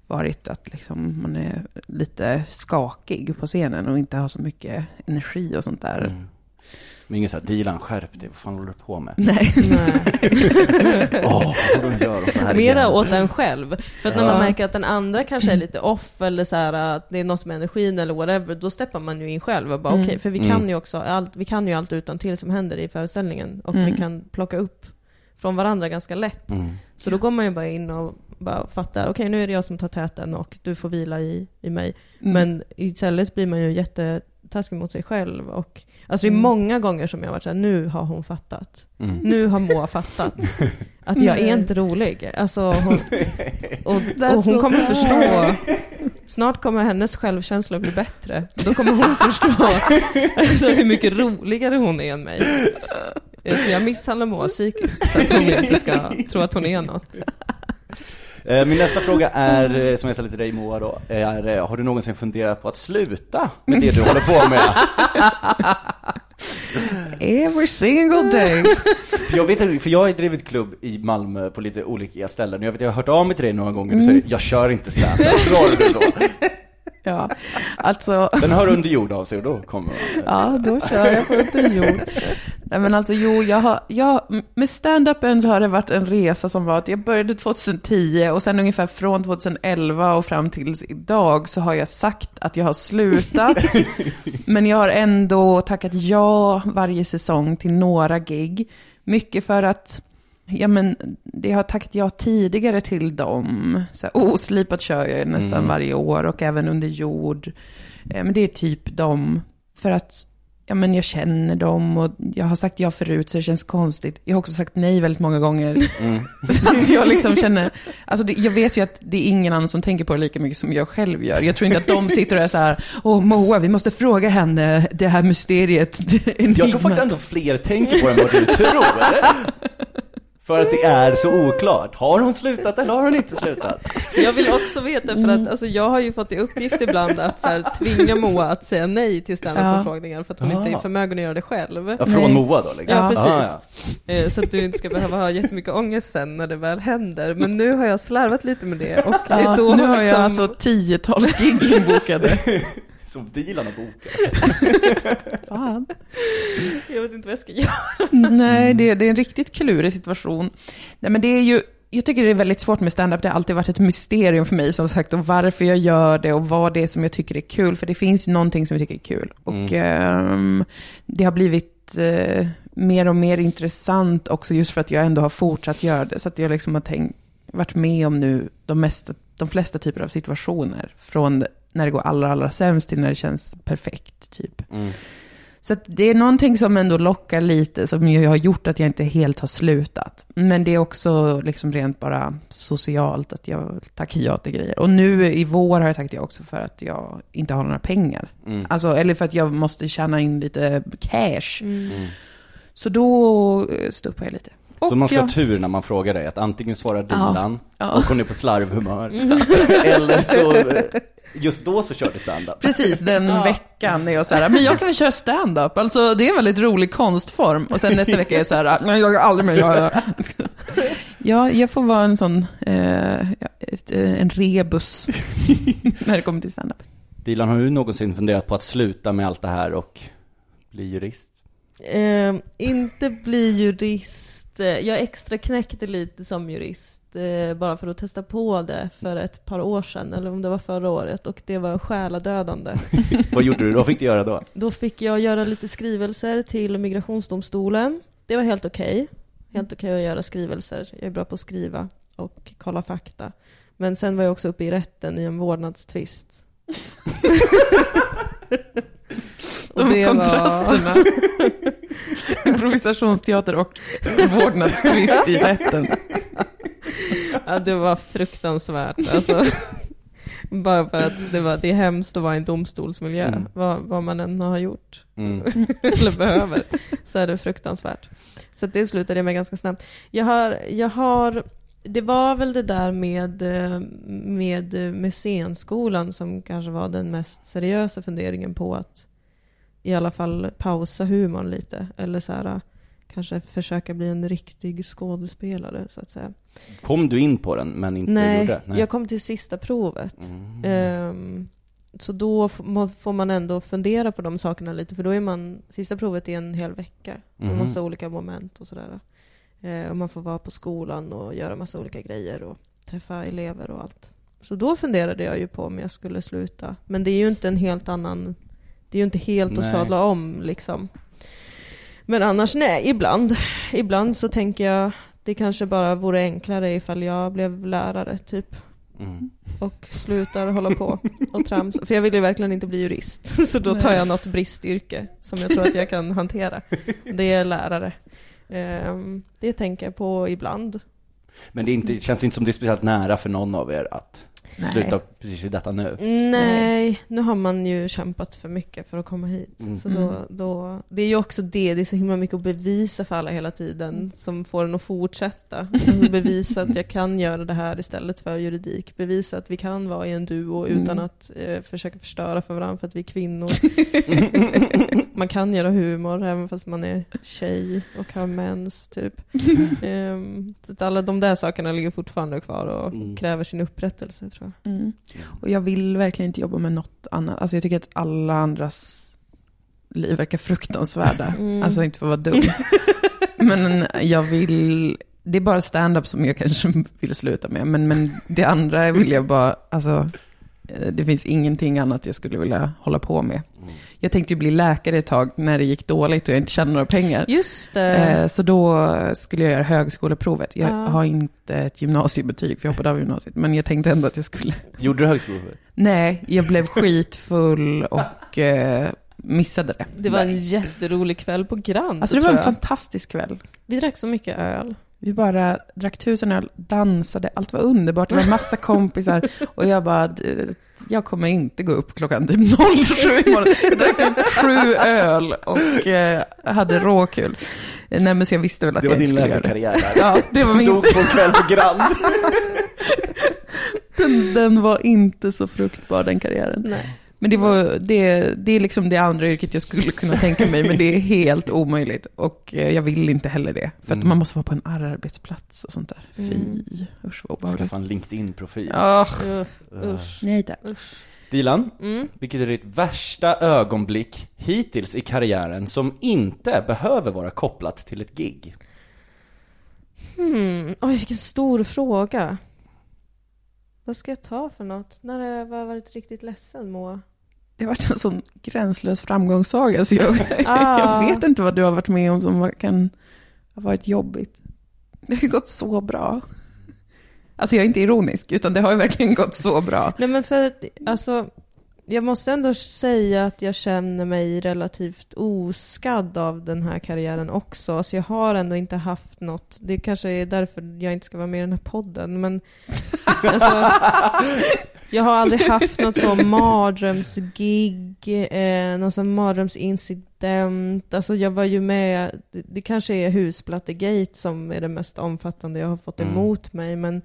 varit att liksom man är lite skakig på scenen och inte har så mycket energi och sånt där. Mm. Men ingen såhär, Dilan skärp dig, vad fan håller du på med? (laughs) Nej. Åh, vad de gör så här Mera igen. åt en själv. För att när man märker att den andra kanske är lite off eller så här, att det är något med energin eller whatever, då steppar man ju in själv och bara Mm. okej, för vi Mm. kan ju också allt, vi kan ju allt utan till som händer i föreställningen och Mm. vi kan plocka upp från varandra ganska lätt. Mm. Så då går man ju bara in och bara fattar, okej nu är det jag som tar täten och du får vila i, i mig. Mm. Men istället blir man ju jättetaskig mot sig själv och Alltså det är Mm. många gånger som jag har varit såhär, nu har hon fattat. Mm. Nu har Moa fattat. (laughs) Att jag är inte rolig. Alltså hon, (laughs) och, och hon kommer förstå. Snart kommer hennes självkänsla bli bättre. Då kommer hon förstå alltså, hur mycket roligare hon är än mig. Så jag misshandlar Moa psykiskt så att hon inte ska tro att hon är något. Eh, Min nästa fråga är, eh, som jag ställer till dig Moa då, är eh, har du någonsin funderat på att sluta med det du håller på med? (laughs) Every single day. Jag, vet, för jag har drivit klubb i Malmö på lite olika ställen, och jag vet jag har hört av mig till dig några gånger, du säger jag kör inte stand-up, svarar du då? Ja, alltså. Den hör under jord av sig och då kommer. Ja, då kör jag på under jord. Nej men alltså jo, jag har, jag, med stand-upen så har det varit en resa som var att jag började 2010 och sen ungefär från 2011 och fram tills idag så har jag sagt att jag har slutat. (laughs) men jag har ändå tackat ja varje säsong till några gig. Mycket för att, ja men, det har tackat ja tidigare till dem. Så här, oslipat kör jag nästan Mm. varje år och även under jord. Eh, Men det är typ dem. För att ja, men jag känner dem och jag har sagt ja förut så det känns konstigt. Jag har också sagt nej väldigt många gånger. Mm. (laughs) Så att jag liksom känner, alltså det, jag vet ju att det är ingen annan som tänker på det lika mycket som jag själv gör. Jag tror inte att de sitter och är så här, åh Moa, vi måste fråga henne det här mysteriet. (laughs) Jag tror faktiskt ändå fler tänker på det än vad du tror. (laughs) För att det är så oklart. Har hon slutat eller har hon inte slutat? Jag vill också veta, för att alltså, jag har ju fått i uppgift ibland att så här, tvinga Moa att säga nej till standup-förfrågningar för att hon inte är förmögen att göra det själv. Ja, från Nej. Moa då liksom? Ja, precis. Ah, ja. Eh, Så att du inte ska behöva ha jättemycket ångest sen när det väl händer. Men nu har jag slarvat lite med det och Ja, då nu har jag liksom- alltså tiotals gig inbokade. (laughs) Som Dilan har bokat. (laughs) Fan. Jag vet inte vad jag ska göra. Nej, det, det är en riktigt klurig situation. Nej, men det är ju, jag tycker det är väldigt svårt med stand-up. Det har alltid varit ett mysterium för mig, som sagt, och varför jag gör det och vad det är som jag tycker är kul. För det finns någonting som jag tycker är kul. Och ehm, det har blivit eh, mer och mer intressant också, just för att jag ändå har fortsatt göra det. Så att jag liksom har tänkt, varit med om nu de, mesta, de flesta typer av situationer. Från när det går allra, allra sämst till när det känns perfekt, typ. Mm. Så att det är någonting som ändå lockar lite, som ju har gjort att jag inte helt har slutat. Men det är också liksom rent bara socialt, att jag tackar ja till grejer. Och nu i vår har jag tackat ja också för att jag inte har några pengar. Mm. Alltså, eller för att jag måste tjäna in lite cash. Mm. Så då eh, stuppar jag lite. Så man ska ha jag- tur när man frågar dig, att antingen svarar Dilan Ja. och hon är på slarvhumör, (laughs) eller så, (laughs) just då så kör du standup. Precis, den veckan är jag så här, men jag kan köra stand-up. Alltså det är en väldigt rolig konstform. Och sen nästa vecka är jag så här, nej jag är aldrig med göra. (laughs) Ja, jag får vara en sån, eh, ja, eh, en rebus (laughs) när det kommer till stand-up. Dilan, har du någonsin funderat på att sluta med allt det här och bli jurist? Eh, inte bli jurist. Eh, Jag extra knäckte lite som jurist. Eh, bara för att testa på det för ett par år sedan. Eller om det var förra året. Och det var själadödande. (laughs) Vad gjorde du? Vad fick du göra då? Då fick jag göra lite skrivelser till migrationsdomstolen. Det var helt okej. Helt okej att göra skrivelser. Jag är bra på att skriva och kolla fakta. Men sen var jag också uppe i rätten i en vårdnadstvist. (laughs) Och De det var- kontrasterna. (laughs) Improvisationsteater och vårdnadstvist i rätten. Ja, det var fruktansvärt. Alltså, Bara för att det, var, det är hemskt att vara i en domstolsmiljö, Mm. vad, vad man än har gjort. Mm. (laughs) eller behöver, så är det fruktansvärt. Så det slutade jag med ganska snabbt. Jag har, jag har, det var väl det där med, med, med scenskolan som kanske var den mest seriösa funderingen på att i alla fall pausa humorn lite. Eller så här, kanske försöka bli en riktig skådespelare så att säga. Kom du in på den men inte Nej, gjorde? jag kom till sista provet. Mm. Ehm, så då får man ändå fundera på de sakerna lite, för då är man, sista provet är en hel vecka. Med Mhm. massa olika moment och sådär. Eh, och man får vara på skolan och göra massa olika grejer och träffa elever och allt. Så då funderade jag ju på om jag skulle sluta. Men det är ju inte en helt annan, det är ju inte helt att Nej. sadla om liksom. Men annars nej, ibland. Ibland så tänker jag, det kanske bara vore enklare ifall jag blev lärare typ Mm. och slutar hålla på och tramsa. För jag vill ju verkligen inte bli jurist. (laughs) Så då tar jag något bristyrke som jag tror att jag kan hantera. Det är lärare. Ehm, Det tänker jag på ibland. Men det inte, känns inte som det är speciellt nära för någon av er att Nej. sluta precis i detta nu. Nej, nu har man ju kämpat för mycket för att komma hit. Mm. Så då, då, det är ju också det, det är så himla mycket att bevisa för alla hela tiden som får en att fortsätta. (laughs) Alltså bevisa att jag kan göra det här istället för juridik. Bevisa att vi kan vara i en duo utan Mm. att eh, försöka förstöra för varandra för att vi är kvinnor. (laughs) man kan göra humor även fast man är tjej och har mens typ. (laughs) Ehm, så att alla de där sakerna ligger fortfarande kvar och Mm. kräver sin upprättelse tror jag. Mm. Och jag vill verkligen inte jobba med något annat. Alltså jag tycker att alla andras liv verkar fruktansvärda. (laughs) Mm. Alltså inte för att vara dum. (laughs) Men jag vill, det är bara stand-up som jag kanske vill sluta med. Men, men det andra vill jag bara, alltså eh, det finns ingenting annat jag skulle vilja hålla på med. Mm. Jag tänkte ju bli läkare ett tag när det gick dåligt och jag inte tjänade några pengar. Just det. Eh, Så då skulle jag göra högskoleprovet. Jag Ja. har inte ett gymnasiebetyg, för jag hoppade av gymnasiet. Men jag tänkte ändå att jag skulle... Gjorde du högskoleprovet? Nej, jag blev skitfull och eh, missade det. Det var en jätterolig kväll på Grand, Alltså det var en fantastisk kväll. Vi drack så mycket öl. Vi bara drack tusen öl, dansade, allt var underbart. Det var massa kompisar (laughs) och jag bara, d- jag kommer inte gå upp klockan typ 07 imorgon. Jag drack typ sju öl och eh, hade råkul. Nej men så jag visste väl att Det var jag inte din skulle göra det. läkarkarriär. Ja, det var min. Dog på kväll på Grand. (laughs) Den, den var inte så fruktbar den karriären. Nej. Men det, var, det, det är liksom det andra yrket jag skulle kunna tänka mig, men det är helt omöjligt. Och eh, jag vill inte heller det. För att Mm. man måste vara på en arbetsplats och sånt där. Fy, Mm. usch vad obehagligt. Skaffa en LinkedIn-profil. Usch, usch, nej tack. usch. Dilan, Mm. vilket är ditt värsta ögonblick hittills i karriären som inte behöver vara kopplat till ett gig? Hmm. Oj, vilken stor fråga. Vad ska jag ta för något? När har jag varit riktigt ledsen, Moa? Det har varit en sån gränslös framgångssaga, så jag, (laughs) (laughs) Ah. jag vet inte vad du har varit med om som kan ha varit jobbigt. Det har ju gått så bra. Alltså jag är inte ironisk, utan det har ju verkligen gått så bra. Nej men för att, alltså, jag måste ändå säga att jag känner mig relativt oskadd av den här karriären också. Så jag har ändå inte haft något, det kanske är därför jag inte ska vara med i den här podden, men (laughs) alltså, jag har aldrig haft något sån mardrömsgig, eh, någon sån mardrömsincident. Alltså jag var ju med, det, det kanske är Husplattegate som är det mest omfattande jag har fått Mm. emot mig, men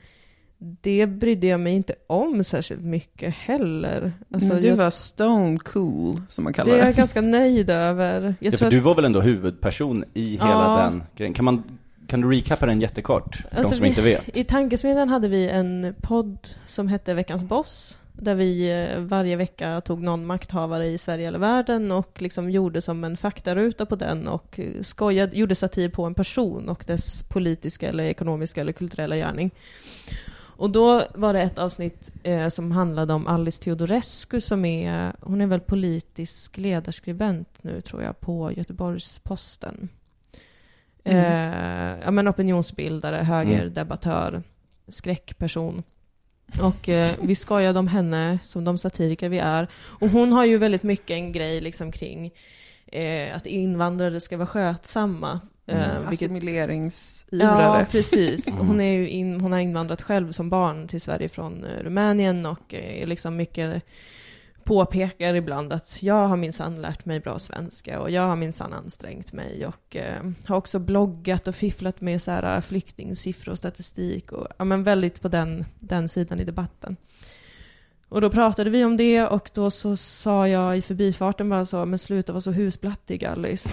det brydde jag mig inte om särskilt mycket heller. Alltså, Men du jag, var stone cool, som man kallar det är det. jag ganska nöjd över. Jag Ja, tror för att, du var väl ändå huvudperson i hela Ja. den grejen? Kan, man, kan du recappa den jättekort, för Alltså, de som vi- inte vet? I Tankesmedjan hade vi en podd som hette Veckans Boss. Där vi eh, varje vecka tog någon makthavare i Sverige eller världen och liksom gjorde som en faktaruta på den och eh, skojade, gjorde satir på en person och dess politiska eller ekonomiska eller kulturella gärning. Och då var det ett avsnitt eh, som handlade om Alice Teodorescu som är, hon är väl politisk ledarskribent nu tror jag på Göteborgs-Posten. Eh, ja men opinionsbildare, högerdebattör, skräckperson. Och eh, vi skojade om henne som de satiriker vi är. Och hon har ju väldigt mycket en grej liksom kring eh, att invandrare ska vara skötsamma. Eh, vilket- Assimileringsivrare. Ja, precis. Mm. (laughs) Hon, är ju in, hon har invandrat själv som barn till Sverige från eh, Rumänien och eh, är liksom mycket påpekar ibland att jag har minsann lärt mig bra svenska och jag har minsann ansträngt mig och eh, har också bloggat och fifflat med så här, eh, flyktingsiffror och statistik och ja, men väldigt på den, den sidan i debatten. Och då pratade vi om det och då så sa jag i förbifarten bara så, men sluta vara så husblattig Alice.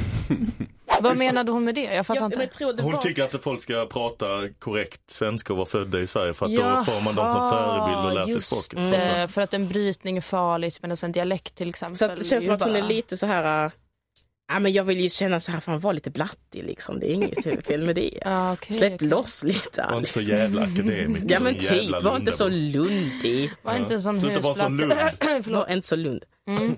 (laughs) Vad menade hon med det? Jag fattar inte. men jag tror det Hon var... tycker att folk ska prata korrekt svenska och vara födda i Sverige för att Jaha, då får man dem som förebild och lär sig språket. Mm. För att en brytning är farligt medan en dialekt till exempel. Så att det känns som att hon är lite så här... Ja, men jag vill ju känna så här, fan var lite blattig liksom. Det är inget (laughs) fel med det. Ja, okej, Släpp okej. loss lite Var inte så jävla akademiker. Ja men typ, var inte så lundig. Var inte en sån Sluta vara så husplatta. (clears throat) Var inte så lund. Mm.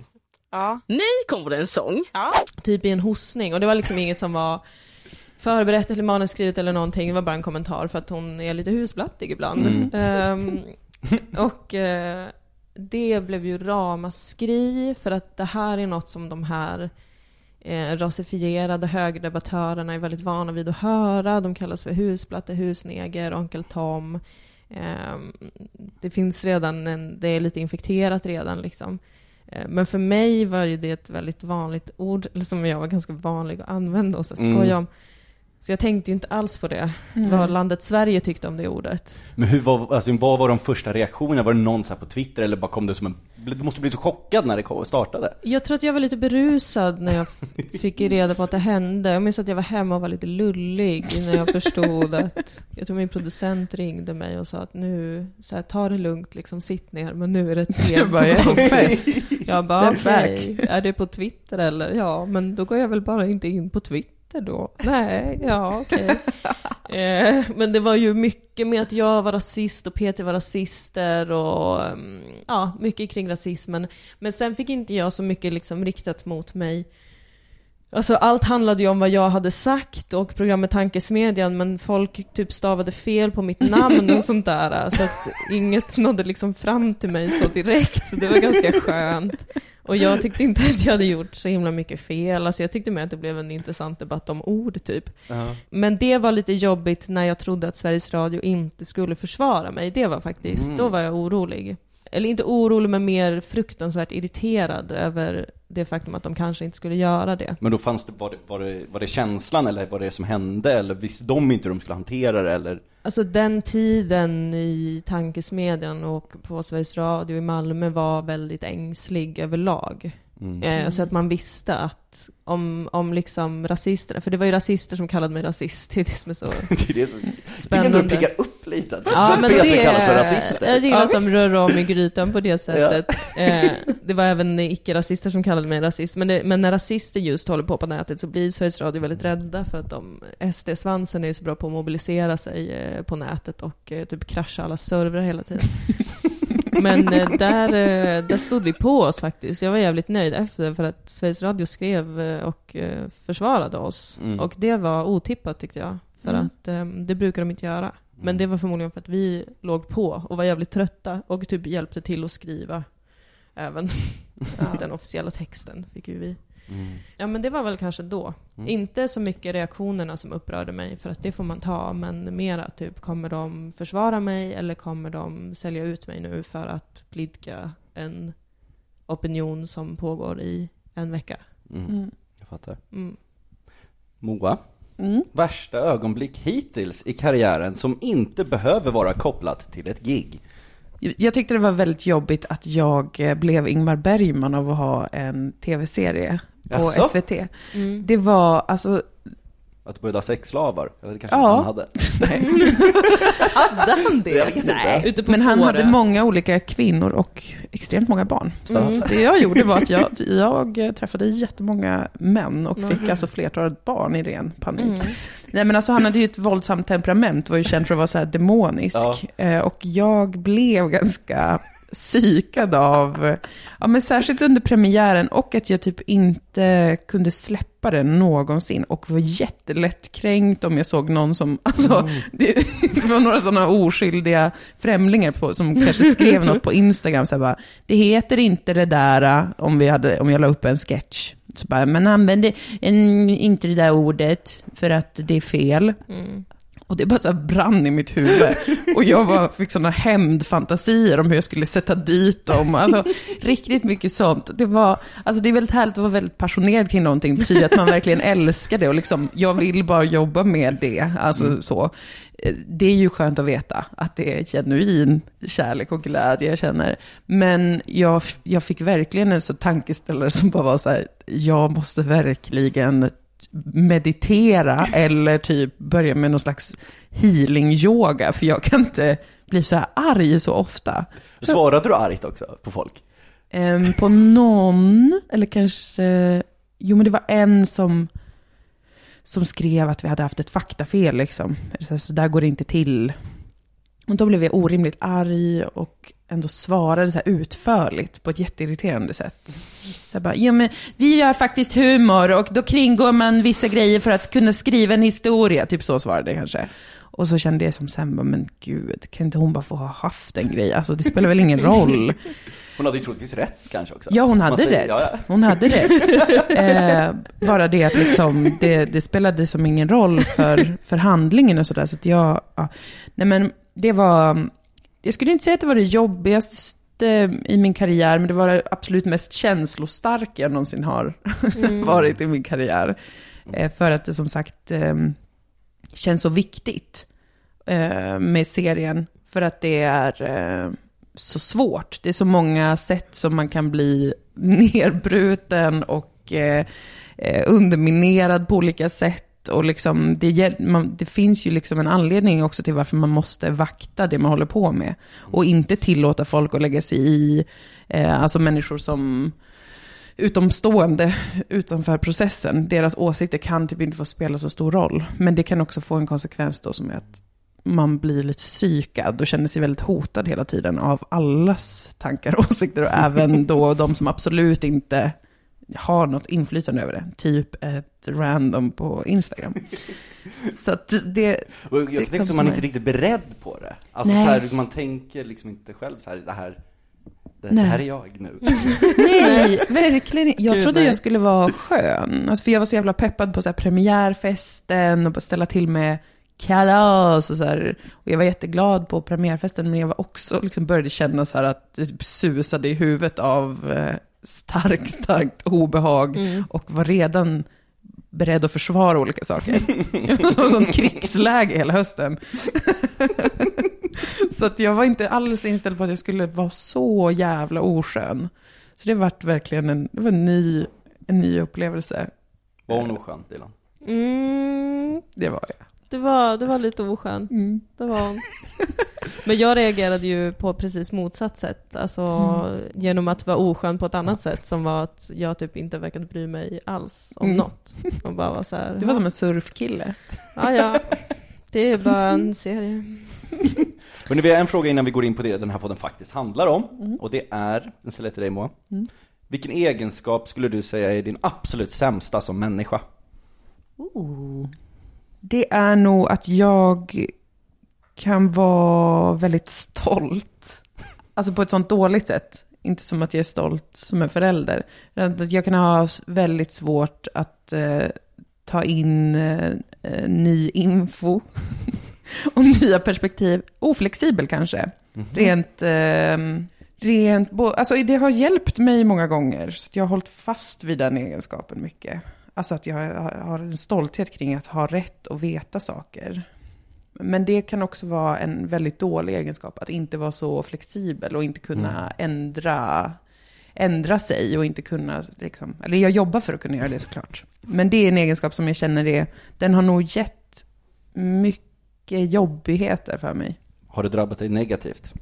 Ja. Nu kommer det en sång. ja. typ i en hostning. Och det var liksom inget som var förberett eller manusskrivet eller någonting. Det var bara en kommentar för att hon är lite husblattig ibland. Mm. Ehm, (laughs) och eh, det blev ju ramaskri för att det här är något som de här eh, rasifierade högerdebattörerna är väldigt vana vid att höra. De kallas för husplatte, husneger, onkel Tom. Ehm, det finns redan en, det är lite infekterat redan liksom. Eh, Men för mig var det ett väldigt vanligt ord, som jag var ganska vanlig att använda och så Mm. skoja om. Så jag tänkte ju inte alls på det, vad landet Sverige tyckte om det ordet. Men hur var, alltså, vad var de första reaktionerna? Var det någon så här på Twitter eller bara kom det som en... Du måste bli så chockad när det kom- startade. Jag tror att jag var lite berusad när jag fick reda på att det hände. Jag minns att jag var hemma och var lite lullig när jag förstod att... Jag tror min producent ringde mig och sa att nu, så här, ta det lugnt, liksom sitt ner, men nu är det ett (laughs) Du brev bara, jag är på fest. Jag bara, okej, är det på Twitter eller? Ja, men då går jag väl bara inte in på Twitter då. Nej, ja okej. (laughs) eh, men det var ju mycket med att jag var rasist och Peter var rasister och mm, ja, mycket kring rasismen. Men sen fick inte jag så mycket liksom riktat mot mig. Alltså allt handlade ju om vad jag hade sagt och programmet Tankesmedjan men folk typ stavade fel på mitt namn och sånt där. Så att inget nådde liksom fram till mig så direkt. Så det var ganska skönt. Och jag tyckte inte att jag hade gjort så himla mycket fel. Alltså jag tyckte mer att det blev en intressant debatt om ord typ. Men det var lite jobbigt när jag trodde att Sveriges Radio inte skulle försvara mig. Det var faktiskt, Mm. då var jag orolig. Eller inte orolig, men mer fruktansvärt irriterad över det faktum att de kanske inte skulle göra det. Men då fanns det, var det, var det, var det känslan eller var det som hände? Eller visste de inte hur de skulle hantera det eller? Alltså den tiden i tankesmedjan och på Sveriges Radio i Malmö var väldigt ängslig överlag. Mm. Eh, så att man visste att om, om liksom rasisterna, för det var ju rasister som kallade mig rasist, (laughs) det är det som är så (laughs) det är det som, jag tycker spännande. ändå det piggar upp lite. Att Ja, men Peter det, kallas för rasister. jag gillar Ja, att de rör om i grytan på det sättet. Eh, det var även icke-rasister som kallade mig rasist. Men, det, men när rasister just håller på på nätet så blir Sveriges Radio väldigt rädda för att de, SD-svansen är ju så bra på att mobilisera sig eh, på nätet och eh, typ krascha alla servrar hela tiden. (laughs) Men eh, där, eh, där stod vi på oss faktiskt. Jag var jävligt nöjd efter för att Sveriges Radio skrev och försvarade oss. Mm. Och det var otippat tyckte jag. För Mm. att det brukar de inte göra. Men det var förmodligen för att vi låg på och var jävligt trötta och typ hjälpte till att skriva även (laughs) den officiella texten fick ju vi. Mm. Ja men det var väl kanske då. Mm. Inte så mycket reaktionerna som upprörde mig för att det får man ta men mera typ kommer de försvara mig eller kommer de sälja ut mig nu för att blidka en opinion som pågår i en vecka. Mm. Mm. Jag fattar. Mm. Moa, Mm. värsta ögonblick hittills i karriären som inte behöver vara kopplat till ett gig. Jag tyckte det var väldigt jobbigt att jag eh, blev Ingmar Bergman av att ha en tv-serie på Jaså? SVT. Mm. Det var, alltså, Att du började ha sexslavar? Eller det kanske Ja. han hade? (laughs) Hade han det? Jag vet inte. Nej. Men han hade många olika kvinnor och extremt många barn. Så Mm. det jag gjorde var att jag, jag träffade jättemånga män och fick alltså flertalet barn i ren panik. Mm. Nej men alltså han hade ju ett våldsamt temperament, var ju känd för att vara så här demonisk. Ja. Eh, Och jag blev ganska psykad av, ja men särskilt under premiären och att jag typ inte kunde släppa det någonsin och var jättelättkränkt om jag såg någon som, alltså det, det var några sådana oskyldiga främlingar på, som kanske skrev något på Instagram så bara, det heter inte det där eh, om, vi hade, om jag la upp en sketch. Så bara, man använder en, inte det där ordet för att det är fel. Mm. Och det bara så brann i mitt huvud. Och jag var, fick sådana hämndfantasier om hur jag skulle sätta dit dem. Alltså, riktigt mycket sånt. Det, var, alltså, det är väldigt härligt att vara väldigt passionerad kring någonting. Det betyder att man verkligen älskar det. Och liksom, jag vill bara jobba med det. Alltså, så. Eh, Det är ju skönt att veta att det är genuin kärlek och glädje jag känner. Men jag, jag fick verkligen en så tankeställare som bara var så här, jag måste verkligen meditera eller typ börja med någon slags healing-yoga, för jag kan inte bli så här arg så ofta. Svarade du argt också på folk? Ehm, på någon, eller kanske, jo men det var en som, som skrev att vi hade haft ett faktafel liksom. Så där går det inte till. Och då blev jag orimligt arg och ändå svarade så här utförligt på ett jätteirriterande sätt. Så bara, ja men vi gör faktiskt humor och då kringgår man vissa grejer för att kunna skriva en historia. Typ så svarade jag kanske. Och så kände jag som sen, bara, men gud, kan inte hon bara få ha haft en grej? Alltså det spelar väl ingen roll. (laughs) Hon hade ju troligtvis rätt kanske också. Ja, hon hade säger- rätt. Ja, ja. Hon hade (laughs) rätt. Eh, bara det att liksom, det, det spelade som ingen roll för, för handlingen och sådär. Så att jag, ja. Nej men det var, jag skulle inte säga att det var det jobbigaste i min karriär, men det var det absolut mest känslostarka jag någonsin har (laughs) varit i min karriär. Eh, för att det som sagt eh, känns så viktigt eh, med serien. För att det är eh, så svårt. Det är så många sätt som man kan bli (laughs) nerbruten och eh, eh, underminerad på olika sätt. Och liksom, det, man, det finns ju liksom en anledning också till varför man måste vakta det man håller på med. Och inte tillåta folk att lägga sig i, eh, alltså människor som utomstående (laughs) utanför processen. Deras åsikter kan typ inte få spela så stor roll. Men det kan också få en konsekvens då som är att man blir lite psykad och känner sig väldigt hotad hela tiden av allas tankar och åsikter. Och även då de som absolut inte har något inflytande över det. Typ ett random på Instagram. Så att det... Och jag det kom som man som inte riktigt beredd på det. Alltså Nej. så här, man tänker liksom inte själv så här, det här, det, det här är jag nu. Nej, verkligen. Jag Gud, trodde nej. jag skulle vara skön. Alltså, för jag var så jävla peppad på så här premiärfesten och bara ställa till med kalas och så här. Och jag var jätteglad på premiärfesten, men jag var också, liksom började känna så här att det typ susade i huvudet av eh, starkt, starkt obehag. Och var redan beredd att försvara olika saker. Jag (laughs) var som sånt krigsläge hela hösten. (laughs) så att jag var inte alls inställd på att jag skulle vara så jävla oskön. Så det vart verkligen en, det var en, ny, en ny upplevelse. Var hon oskön, Dilan? Mm, Det var jag. Det, var, det var lite oskön. Mm. Det var hon. Men jag reagerade ju på precis motsatt sätt. Alltså genom att vara oskön på ett annat sätt som var att jag typ inte verkade bry mig alls om Mm. något. Och bara var så här, Du var som en surfkille. ja ja, det är bara en serie. Men vi har en fråga innan vi går in på det den här podden faktiskt handlar om. Och det är, den ställer jag till dig Moa. Mm. Vilken egenskap skulle du säga är din absolut sämsta som människa? Det är nog att jag kan vara väldigt stolt. Alltså på ett sånt dåligt sätt. Inte som att jag är stolt som en förälder. Jag kan ha väldigt svårt att eh, ta in eh, eh, ny info (laughs) och nya perspektiv. Oflexibel kanske. Rent, eh, rent alltså det har hjälpt mig många gånger. Så jag har hållit fast vid den egenskapen mycket. Alltså att jag har- en stolthet kring att ha rätt och veta saker. Men det kan också vara en väldigt dålig egenskap, att inte vara så flexibel och inte kunna ändra, ändra sig och inte kunna, liksom, eller jag jobbar för att kunna göra det såklart. Men det är en egenskap som jag känner är, den har nog gett mycket jobbigheter för mig. Har det drabbat dig negativt?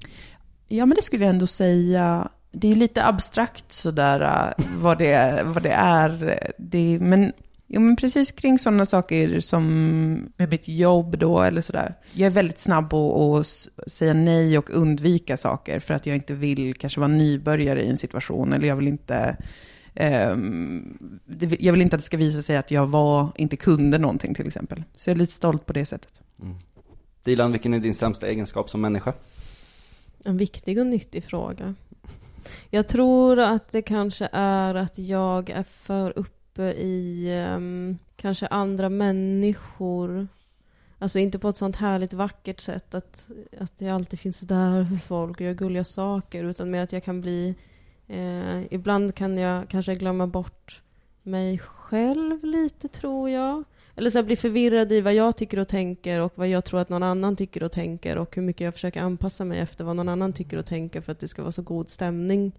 Ja, men det skulle jag ändå säga. Det är ju lite abstrakt sådär äh, vad det, vad det är. Det, men, jo, men precis kring sådana saker som med mitt jobb då eller sådär. Jag är väldigt snabb på att s- säga nej och undvika saker för att jag inte vill kanske vara nybörjare i en situation eller jag vill inte det- jag vill inte att det ska visa sig att jag var, inte kunde någonting till exempel. Så jag är lite stolt på det sättet. Dilan, vilken är din sämsta egenskap som människa? En viktig och nyttig fråga. Jag tror att det kanske är att jag är för uppe i um, kanske andra människor. Alltså inte på ett sånt härligt vackert sätt att, att jag alltid finns där för folk och gör gulliga saker utan mer att jag kan bli eh, Ibland kan jag kanske glömma bort mig själv lite tror jag. Eller så här, bli förvirrad i vad jag tycker och tänker och vad jag tror att någon annan tycker och tänker och hur mycket jag försöker anpassa mig efter vad någon annan tycker och tänker för att det ska vara så god stämning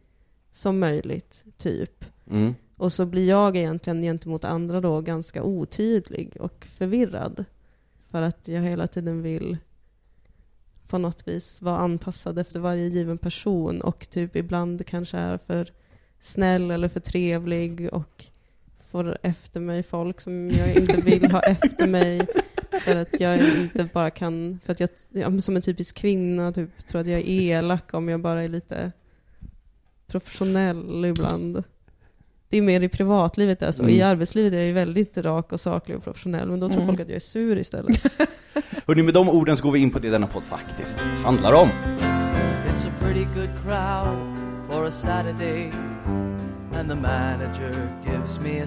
som möjligt, typ. Mm. Och så blir jag egentligen gentemot andra då ganska otydlig och förvirrad. För att jag hela tiden vill på något vis vara anpassad efter varje given person och typ ibland kanske är för snäll eller för trevlig och får efter mig folk som jag inte vill ha efter mig. För att jag inte bara kan, för att jag som en typisk kvinna typ tror att jag är elak om jag bara är lite professionell ibland. Det är mer i privatlivet alltså. Mm. I arbetslivet är jag ju väldigt rak och saklig och professionell, men då tror Mm. folk att jag är sur istället. (laughs) Hörrni, med de orden så går vi in på det denna podd faktiskt handlar om. It's a pretty good crowd for a Saturday, and the manager gives me a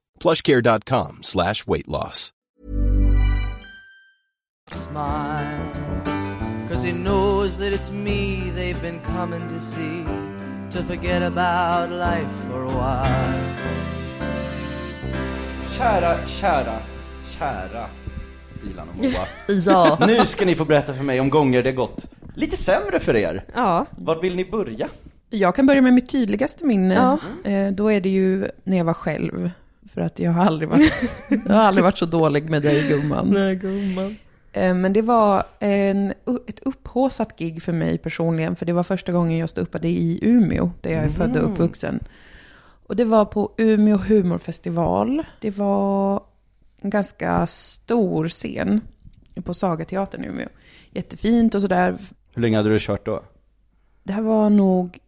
plushcare.com slash weight loss. smile. Cause he knows that it's me they've been coming to see, to forget about life for a while. Kära, kära, kära Dilan och Moa. (laughs) Ja. Nu ska ni få berätta för mig om gånger det gått lite sämre för er. Ja, Vart vill ni börja? Jag kan börja med mitt tydligaste minne. Ja. Eh, Då är det ju när jag var själv. För att jag har aldrig varit, (laughs) jag har aldrig varit så dålig med dig gumman. nej gumman. Eh, Men det var en, ett upphåsat gig för mig personligen. För det var första gången jag stod i Umeå, där jag är född och uppvuxen. Och det var på Umeå humorfestival. Det var en ganska stor scen på Sagateatern i Umeå. Jättefint och sådär. Hur länge hade du kört då? Det här var nog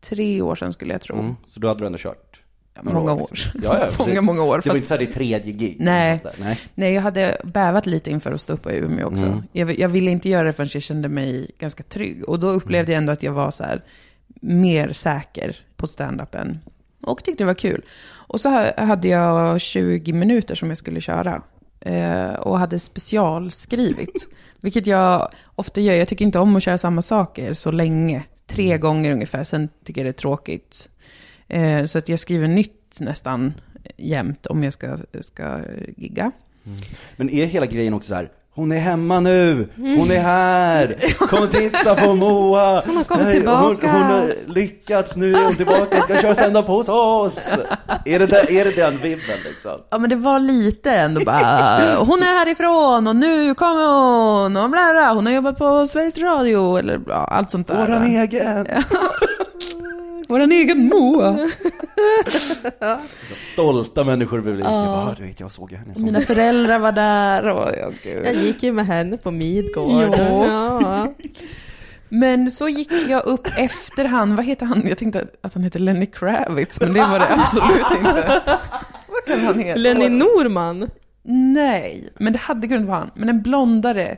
tre år sedan skulle jag tro. Mm. Så då hade du ändå kört? Många år. Ja, ja. (laughs) Många, många år. Det var inte så här ditt tredje gig? Nej. Nej. Nej, jag hade bävat lite inför att stå upp i Umeå också. Mm. Jag, jag ville inte göra det förrän jag kände mig ganska trygg. Och då upplevde jag ändå att jag var så här mer säker på stand-upen. Och tyckte det var kul. Och så ha- hade jag 20 minuter som jag skulle köra. Eh, och hade specialskrivit. (laughs) vilket jag ofta gör. Jag tycker inte om att köra samma saker så länge. Tre gånger ungefär, sen tycker jag det är tråkigt. Eh, så att jag skriver nytt nästan jämt om jag ska, ska gigga. Men är hela grejen också så här? Hon är hemma nu! Hon är här! Kom och titta på Moa! Hon har kommit tillbaka. Hon, hon har lyckats, nu är hon tillbaka, ska köra stand-up hos oss! Är det, där, är det den vibben liksom? Ja men det var lite ändå bara, hon är härifrån och nu kommer hon och bla bla, hon har jobbat på Sveriges Radio eller ja, allt sånt där. Våran egen! Våran egen Moa. Stolta människor i publiken. Ja. Ja, du vet, jag såg ju henne som... Mina föräldrar var där och ja, gud. Jag gick ju med henne på Midgård. Ja. Men så gick jag upp efter han, vad heter han? Jag tänkte att han hette Lenny Kravitz, men det var det absolut inte. Vad kan han heta? Lenny Norman? Nej, men det hade kunnat vara han. Men en blondare.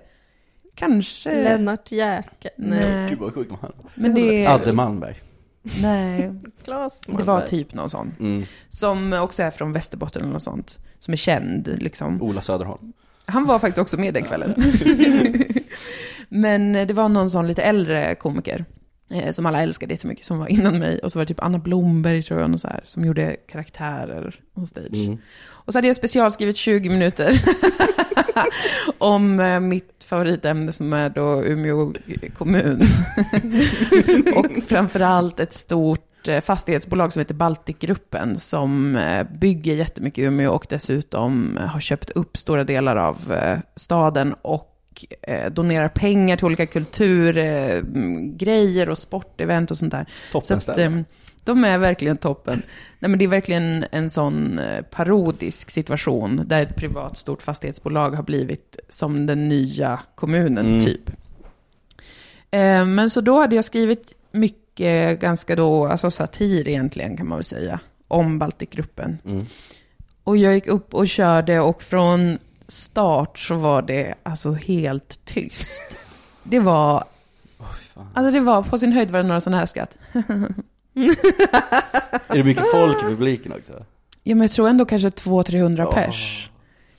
Kanske... Lennart Jäkel? Nej. Gud vad sjukt om han. Men det är... Adde Malmberg. Nej. Klas Det var typ någon sån. Mm. Som också är från Västerbotten eller något sånt. Som är känd liksom. Ola Söderholm. Han var faktiskt också med den kvällen. (laughs) Men det var någon sån lite äldre komiker. Eh, som alla älskade jättemycket, som var innan mig. Och så var det typ Anna Blomberg tror jag, och så här, som gjorde karaktärer on stage. Mm. Och så hade jag specialskrivit 20 minuter (laughs) (laughs) om eh, mitt favoritämne som är då Umeå kommun. (laughs) och framförallt ett stort eh, fastighetsbolag som heter Baltikgruppen som eh, bygger jättemycket i Umeå och dessutom har köpt upp stora delar av staden och eh, donerar pengar till olika kulturgrejer och sportevent och sånt där. Toppen Så att, ställe. eh, de är verkligen toppen. Nej, men det är verkligen en sån eh, parodisk situation där ett privat stort fastighetsbolag har blivit som den nya kommunen, Mm. typ. Eh, Men så då hade jag skrivit mycket, ganska då, alltså satir egentligen kan man väl säga, om Baltikgruppen. Mm. Och jag gick upp och körde och från start så var det alltså helt tyst. Det var, alltså det var, på sin höjd var det några sådana här skratt. (laughs) Är det mycket folk i publiken också? Ja, men jag tror ändå kanske 200-300 pers.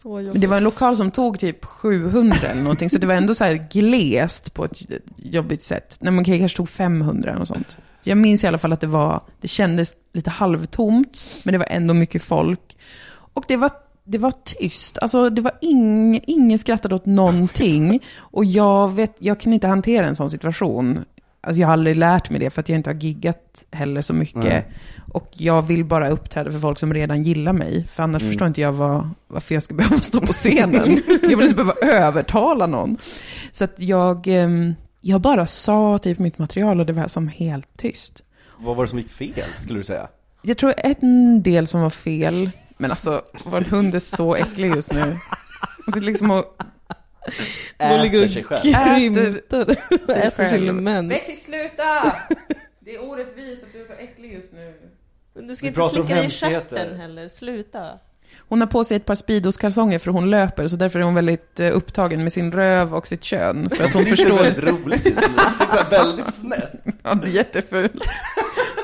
Så Men det var en lokal som tog typ 700 eller någonting, så det var ändå så här glest på ett jobbigt sätt. Nej, man kanske tog 500 eller något sånt. Jag minns i alla fall att det var, det kändes lite halvtomt, men det var ändå mycket folk. Och det var, det var tyst, alltså det var ing, ingen skrattade åt någonting. Och jag vet, jag kan inte hantera en sån situation. Alltså jag har aldrig lärt mig det för att jag inte har giggat heller så mycket. Nej. Och jag vill bara uppträda för folk som redan gillar mig. För annars Mm. förstår inte jag vad, varför jag ska behöva stå på scenen. (laughs) jag vill inte behöva övertala någon. Så att jag, ehm, jag bara sa typ mitt material och det var som helt tyst. Vad var det som gick fel, skulle du säga? Jag tror en del som var fel, men alltså vår hund är så äcklig just nu. Hon sitter liksom och Äter sig själv. Krymter. sig Äter själv. sin mens. Betty, sluta! Det är orättvist att du är så äcklig just nu. Du ska Vi inte pratar om slicka dig i hemskheter. stjärten heller, sluta. Hon har på sig ett par Speedos-kalsonger för hon löper, så därför är hon väldigt eh, upptagen med sin röv och sitt kön. För att hon Det förstår... väldigt roligt ut. Det sitter väldigt snett. Ja, det är jättefult.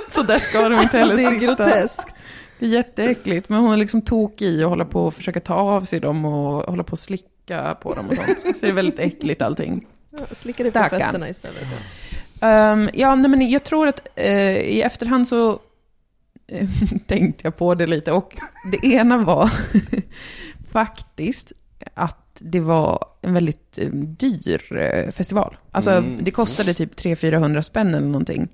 Så där ska de inte heller Det är sitta. groteskt. Det är jätteäckligt, men hon är liksom tokig i att hålla på och försöka ta av sig dem och hålla på och slicka på dem och sånt. Så det är väldigt äckligt allting. Ja, Slicka dig på Stackarn. fötterna istället. Ehm, ja, nej, men jag tror att eh, i efterhand så eh, (laughs) tänkte jag på det lite. Och det ena var (laughs) faktiskt att det var en väldigt eh, dyr eh, festival. Alltså Mm. det kostade typ 300-400 spänn eller någonting.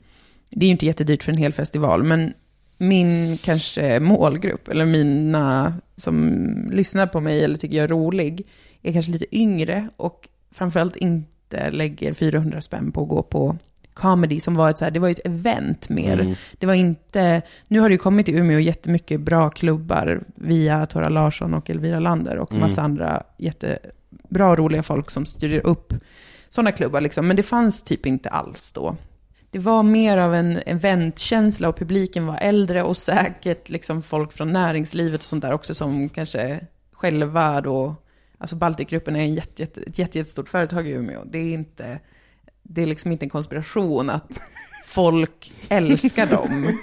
Det är ju inte jättedyrt för en hel festival, men min kanske målgrupp, eller mina som lyssnar på mig eller tycker jag är rolig, är kanske lite yngre och framförallt inte lägger 400 spänn på att gå på comedy som var ett så här, det var ett event mer. Mm. Det var inte, nu har det ju kommit till Umeå jättemycket bra klubbar via Tora Larsson och Elvira Lander och Mm. massa andra jättebra roliga folk som styr upp sådana klubbar liksom. Men det fanns typ inte alls då. Det var mer av en eventkänsla och publiken var äldre och säkert liksom folk från näringslivet och sånt där också som kanske själva då, alltså Baltikgruppen är en jätte, jätte, ett jätte, jättestort företag i Umeå. Det är inte, det är liksom inte en konspiration att (laughs) folk älskar dem.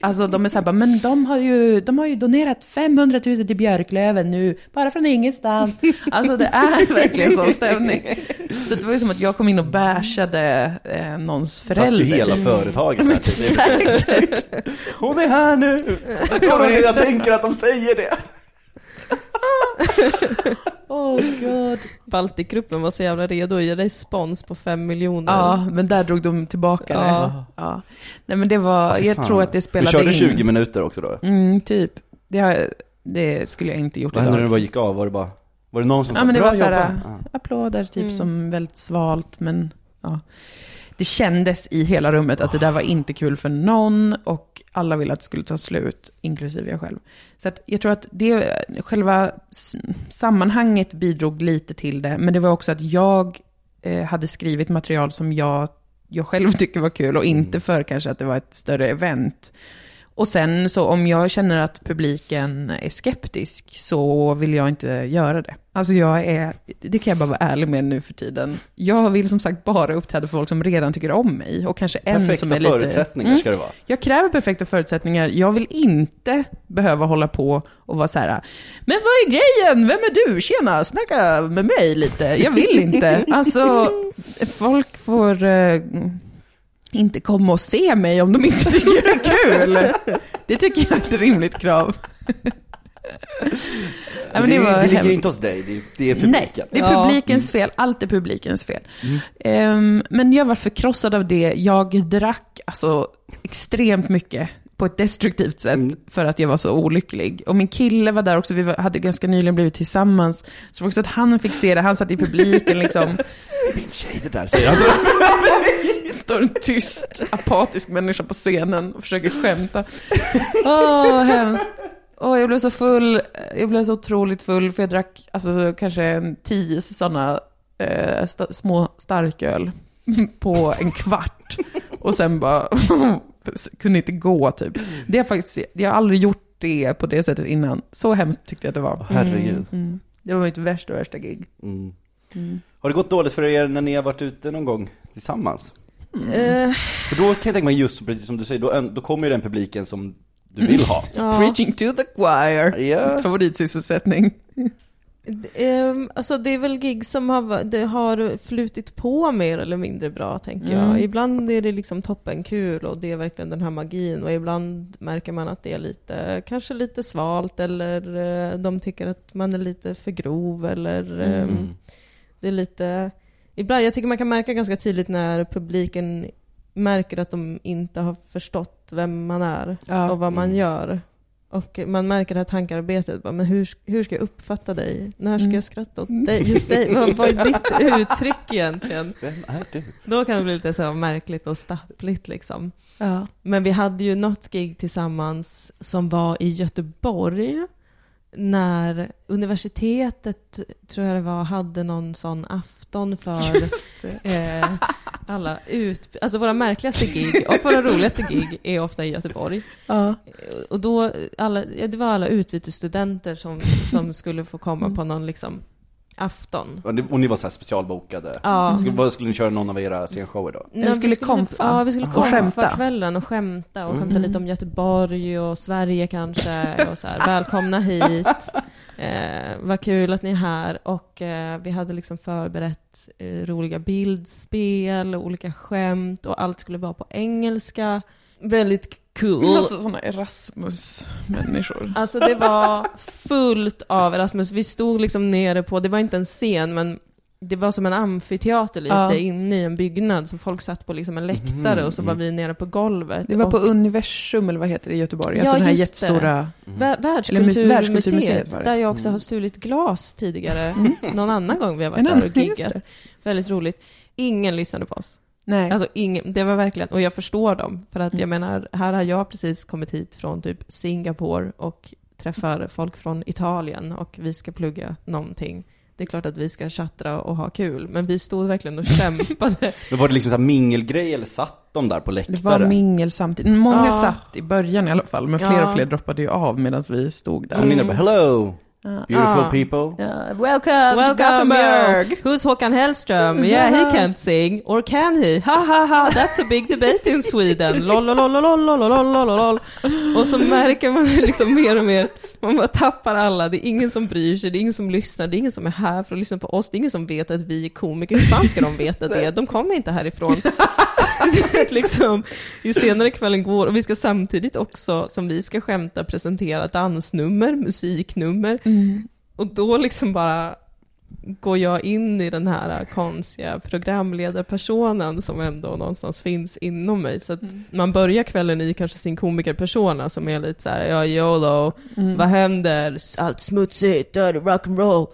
Alltså de är så här bara, men de har ju, de har ju donerat 500 000 till Björklöven nu, bara från ingenstans. (laughs) Alltså det är verkligen sån stämning. Så det var ju som att jag kom in och bashade eh, någons Satt förälder. ju hela typ. företaget Men här. säkert. Hon är här nu! Jag tror att jag tänker att de säger det. (laughs) Oh god. Baltikgruppen var så jävla redo att ge dig spons på fem miljoner. Ja, men där drog de tillbaka det. Ja. Ja. Nej men det var, Fy jag fan. tror att det spelade Du körde in. 20 minuter också då? Mm, typ. Det, har, det skulle jag inte gjort Vad hände när idag. du bara gick av? Var det bara, var det någon som Ja sa men det bra var såhär, jobbat? Ja. applåder typ Mm. som väldigt svalt men ja. Det kändes i hela rummet att det där var inte kul för någon och alla ville att det skulle ta slut, inklusive jag själv. Så att jag tror att det, själva sammanhanget bidrog lite till det, men det var också att jag eh, hade skrivit material som jag, jag själv (laughs) tycker var kul och inte för kanske att det var ett större event. Och sen så om jag känner att publiken är skeptisk så vill jag inte göra det. Alltså jag är, det kan jag bara vara ärlig med nu för tiden. Jag vill som sagt bara uppträda för folk som redan tycker om mig och kanske en Perfekta som är lite... förutsättningar ska det vara. Jag kräver perfekta förutsättningar. Jag vill inte behöva hålla på och vara så här. Men vad är grejen? Vem är du? Tjena, snacka med mig lite. Jag vill inte. (laughs) Alltså, folk får eh, inte komma och se mig om de inte tycker det är kul. Det tycker jag är ett rimligt krav. Det, det var det ligger inte hos dig, det är, det är publiken. Nej, det är publikens fel. Allt är publikens fel. Ehm, men jag var förkrossad av det. Jag drack alltså extremt mycket på ett destruktivt sätt för att jag var så olycklig. Och min kille var där också, vi var, hade ganska nyligen blivit tillsammans. Så också att han fick se det, han satt i publiken liksom. (laughs) Min tjej det där, säger han. (laughs) Står en tyst, apatisk människa på scenen och försöker skämta. Åh, hemskt. Åh, jag blev så full, jag blev så otroligt full för jag drack alltså, kanske en tio sådana eh, sta- små starköl (laughs) på en kvart. Och sen bara (laughs) kunde inte gå typ. Det har faktiskt, jag har aldrig gjort det på det sättet innan. Så hemskt tyckte jag att det var. herregud. Mm, mm. Det var mitt värsta, värsta gig. Mm. Mm. Har det gått dåligt för er när ni har varit ute någon gång tillsammans? Eh, För då kan jag tänka mig just precis som du säger, då, då kommer ju den publiken som du vill ha. ja. Preaching to the choir. Ja. Mitt favoritsysselsättning. Ehm, alltså det är väl gig som har, det har flutit på mer eller mindre bra, tänker Mm. jag. Ibland är det liksom toppenkul och det är verkligen den här magin och ibland märker man att det är lite, kanske lite svalt eller eh, de tycker att man är lite för grov eller ehm, Mm. det är lite... Ibland, jag tycker man kan märka ganska tydligt när publiken märker att de inte har förstått vem man är Ja. och vad man Mm. gör. Och man märker det här tankearbetet, bara, men hur, hur ska jag uppfatta dig? När ska Mm. jag skratta åt dig? Just dig? Vad, vad är ditt (laughs) uttryck egentligen? Vem är du? Då kan det bli lite så märkligt och stappligt liksom. Ja. Men vi hade ju något gig tillsammans som var i Göteborg när universitetet, tror jag det var, hade någon sån afton för (laughs) eh, alla ut... Alltså våra märkligaste gig och våra roligaste gig är ofta i Göteborg. Ja. Och då, alla, ja, det var alla utbytesstudenter som, som skulle få komma på någon liksom afton. Och ni, och ni var så här specialbokade? Ja. Skulle, vad, skulle ni köra någon av era scenshower då? Ni skulle vi komfa Ja, vi skulle och komfa skämta. kvällen och skämta och Mm. skämta lite om Göteborg och Sverige kanske och så här, (laughs) välkomna hit. Eh, vad kul att ni är här. Och eh, vi hade liksom förberett eh, roliga bildspel och olika skämt och allt skulle vara på engelska. Väldigt cool. Alltså sådana Erasmus-människor. Alltså det var fullt av Erasmus. Vi stod liksom nere på, det var inte en scen, men det var som en amfiteater lite Ja. inne i en byggnad, så folk satt på liksom en läktare och så var vi nere på golvet. Det var på och, Universum, eller vad heter det i Göteborg? Ja, alltså den här just jättestora... Mu- Världskulturmuseet, Världskulturmuseet där jag också har stulit glas tidigare, någon annan gång vi har varit där och (laughs) giggat. det. Väldigt roligt. Ingen lyssnade på oss. Nej. Alltså ingen, det var verkligen, och jag förstår dem. För att Mm. jag menar, här har jag precis kommit hit från typ Singapore och träffar folk från Italien och vi ska plugga någonting. Det är klart att vi ska tjattra och ha kul, men vi stod verkligen och (laughs) kämpade. Men var det liksom så här mingelgrej eller satt de där på Det läktaren? var mingel samtidigt. Många Ja. satt i början i alla fall, men fler Ja. och fler droppade ju av medan vi stod där. Bara, hello, beautiful Ja. people. Ja, welcome, to Welcome, Gothenburg! yo. Who's Håkan Hellström? Yeah, he can't sing. Or can he? Ha ha ha, that's a big debate in Sweden. Och så märker man liksom mer och mer, man bara tappar alla. Det är ingen som bryr sig, det är ingen som lyssnar, det är ingen som är här för att lyssna på oss. Det är ingen som vet att vi är komiker. Hur fan ska de veta det? De kommer inte härifrån. (laughs) liksom, ju senare kvällen går, och vi ska samtidigt också, som vi ska skämta, presentera dansnummer, musiknummer. Mm. Och då liksom bara går jag in i den här konstiga programledarpersonen som ändå någonstans finns inom mig. Så att man börjar kvällen i kanske sin komikerpersona som är lite så här, ja YOLO, Mm. vad händer? Allt smutsigt, dirty rock'n'roll.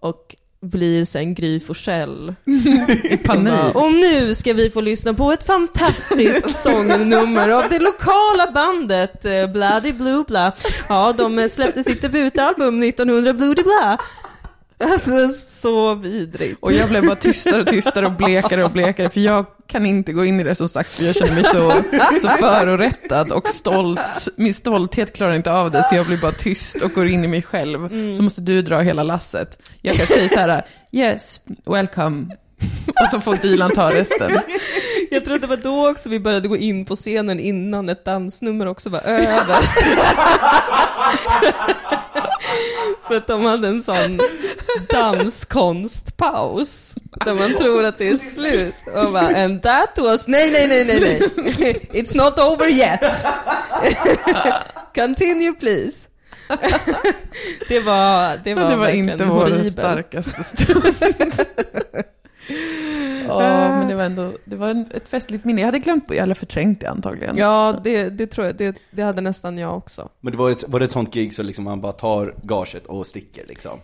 Och blir sen Gry Forssell. (laughs) Och nu ska vi få lyssna på ett fantastiskt (laughs) sångnummer av det lokala bandet eh, Bloody Blue Bla. Ja, de släppte sitt debutalbum 1900 Bloody Bla. Alltså så vidrigt. Och jag blev bara tystare och tystare och blekare och blekare, för jag kan inte gå in i det som sagt, för jag känner mig så, så förorättad och stolt. Min stolthet klarar inte av det, så jag blir bara tyst och går in i mig själv. Så måste du dra hela lasset. Jag kanske säger så här, yes, welcome. Och så får Dilan ta resten. Jag tror att det var då också vi började gå in på scenen innan ett dansnummer också var över. (laughs) För att de hade en sån danskonstpaus. Där man tror att det är slut. Och bara, and that was, nej, nej, nej, nej, nej. (laughs) It's not over yet. Continue please. (laughs) Det var, det var, Det var inte vår horribelt. starkaste stund. (laughs) Ja, men det var ändå det var en, ett festligt minne. Jag hade glömt, eller förträngt det antagligen. Ja, det, det tror jag. Det, det hade nästan jag också. Men det var, ett, var det ett sånt gig så liksom man bara tar gaget och sticker liksom?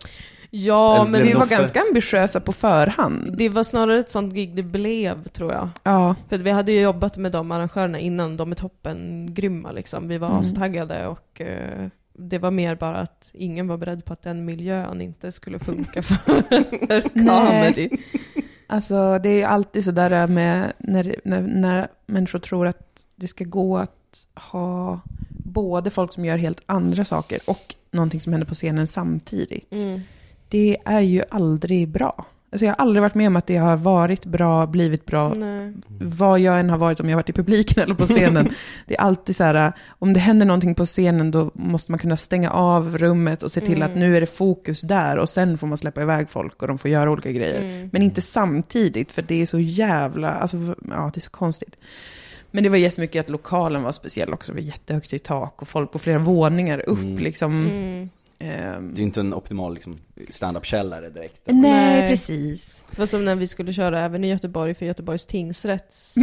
Ja, Eller men Vi var för- ganska ambitiösa på förhand. det var snarare ett sånt gig det blev, tror jag. Ja, För vi hade ju jobbat med de arrangörerna innan, de är toppen grymma liksom. Vi var Mm. astaggade och eh, det var mer bara att ingen var beredd på att den miljön inte skulle funka (laughs) för comedy. alltså det är alltid sådär med när, när, när människor tror att det ska gå att ha både folk som gör helt andra saker och någonting som händer på scenen samtidigt. Mm. Det är ju aldrig bra. Alltså jag har aldrig varit med om att det har varit bra, blivit bra, Nej. vad jag än har varit, om jag har varit i publiken eller på scenen. (laughs) det är alltid så här, om det händer någonting på scenen då måste man kunna stänga av rummet och se till Mm. att nu är det fokus där och sen får man släppa iväg folk och de får göra olika grejer. Mm. Men inte samtidigt, för det är så jävla, alltså ja, det är så konstigt. Men det var jättemycket att lokalen var speciell också, det var jättehögt i tak och folk på flera våningar upp Mm. liksom. Ehm, Det är ju inte en optimal liksom, stand-up-källare direkt. nej, Nej. precis. Det var som när vi skulle köra även i Göteborg för Göteborgs tingsrätts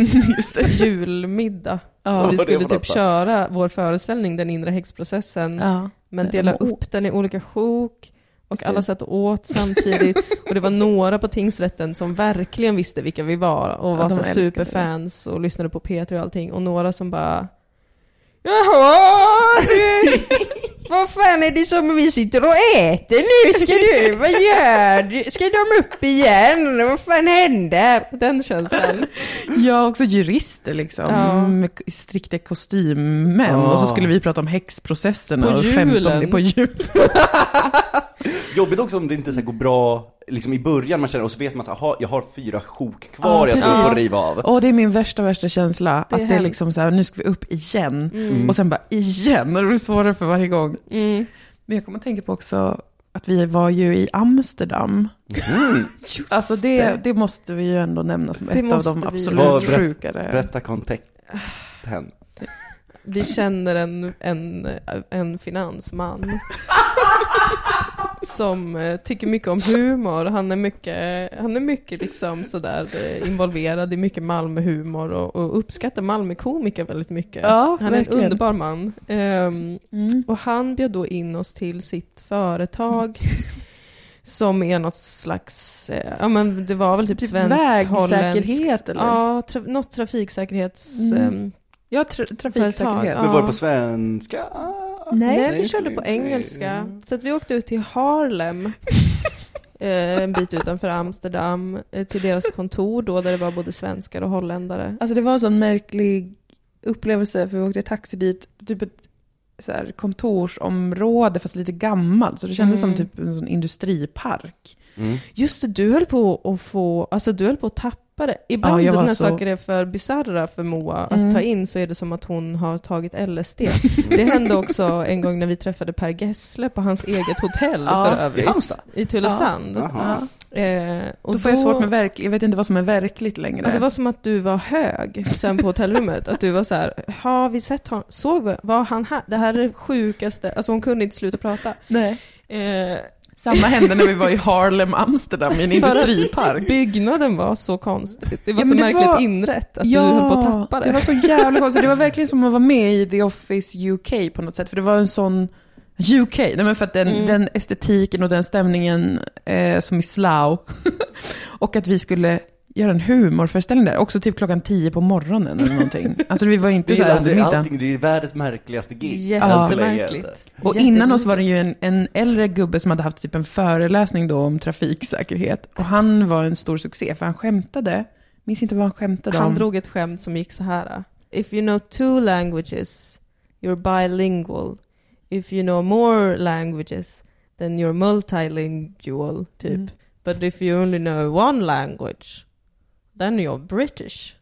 det. (laughs) (laughs) julmiddag. Ja, och vi det skulle typ detta. köra vår föreställning, den inre häxprocessen, ja. men det dela upp åt. den i olika sjok. Och det. alla satt och åt samtidigt. (laughs) och det var några på tingsrätten som verkligen visste vilka vi var och Ja, var så superfans och lyssnade på P3 och allting. Och några som bara Jaha, du, vad fan är det som vi sitter och äter nu? Ska du, vad gör du? Ska de upp igen? Vad fan händer? Den känslan. Ja, också jurister liksom. Ja. Med strikta kostymmän. Ah. Och så skulle vi prata om häxprocesserna På och skämta om det julen. på jul. Jobbigt också om det inte så går bra, liksom i början man känner, och så vet man att aha, jag har fyra sjok kvar Ja, jag ska upp och riva av. Och det är min värsta, värsta känsla. Det är att det är hemskt. liksom så här, nu ska vi upp igen. Mm. Och sen bara igen. Och det blir svårare för varje gång. Mm. Men jag kommer att tänka på också att vi var ju i Amsterdam. Mm. (laughs) Just Alltså det, det måste vi ju ändå nämna som Det ett av de vi. absolut berätt- sjukare. Berätta kontexten. Vi känner en, en, en finansman. (laughs) som eh, tycker mycket om humor. Han är mycket, han är mycket liksom sådär eh, involverad i mycket Malmöhumor och, och uppskattar Malmökomiker väldigt mycket. Ja, han är en verkligen. underbar man. Ehm, Mm. och han bjöd då in oss till sitt företag. (laughs) Som är något slags, eh, ja men det var väl typ, Typ svensk, vägsäkerhet, eller? Ja, tra, något trafiksäkerhets... Mm. Ja, tra- trafiksäkerhet. Men var det på svenska? Nej, Nej, vi körde på engelska. Mm. Så att vi åkte ut till Harlem, (laughs) eh, en bit utanför Amsterdam, eh, till deras kontor då, där det var både svenskar och holländare. Alltså det var en sån märklig upplevelse, för vi åkte taxi dit, typ ett så här, kontorsområde fast lite gammalt, så det kändes Mm. som typ en sån industripark. Mm. Just det, du höll på att få, alltså du höll på att tappa det. Ibland Ja, när så- saker är för bisarra för Moa att Mm. ta in så är det som att hon har tagit LSD. (laughs) Det hände också en gång när vi träffade Per Gessle på hans eget hotell Ja, för övrigt. I Tylösand. Jaha. Eh, och Då får jag svårt med verk, jag vet inte vad som är verkligt längre. Alltså det var som att du var hög sen på hotellrummet. Att du var så här, har vi sett honom? Såg vi? Var han här? Det här är det sjukaste. Alltså hon kunde inte sluta prata. Nej. Eh, Samma hände när vi var i Harlem, Amsterdam, i en (laughs) industripark. byggnaden var så konstigt. Det var Ja, så det märkligt var- inrätt att du höll på att tappa det. det var så jävla konstigt. Det var verkligen som att vara med i The Office UK på något sätt. För det var en sån UK, nej men för att den, Mm. den estetiken och den stämningen eh, som i Slough. (laughs) och att vi skulle göra en humorföreställning där. Också typ klockan tio på morgonen eller någonting. (laughs) Alltså vi var inte Det så är, här alltså, under middagen. allting, det är världens märkligaste gig. Jättemärkligt. än så länge. Jättemärkligt. Och innan oss var det ju en, en äldre gubbe som hade haft typ en föreläsning då om trafiksäkerhet. Och han var en stor succé, för han skämtade. Minns inte vad han skämtade Han om. drog ett skämt som gick så här. If you know two languages, you're bilingual. If you know more languages, then you're multilingual, typ. Mm. But if you only know one language, then you're British.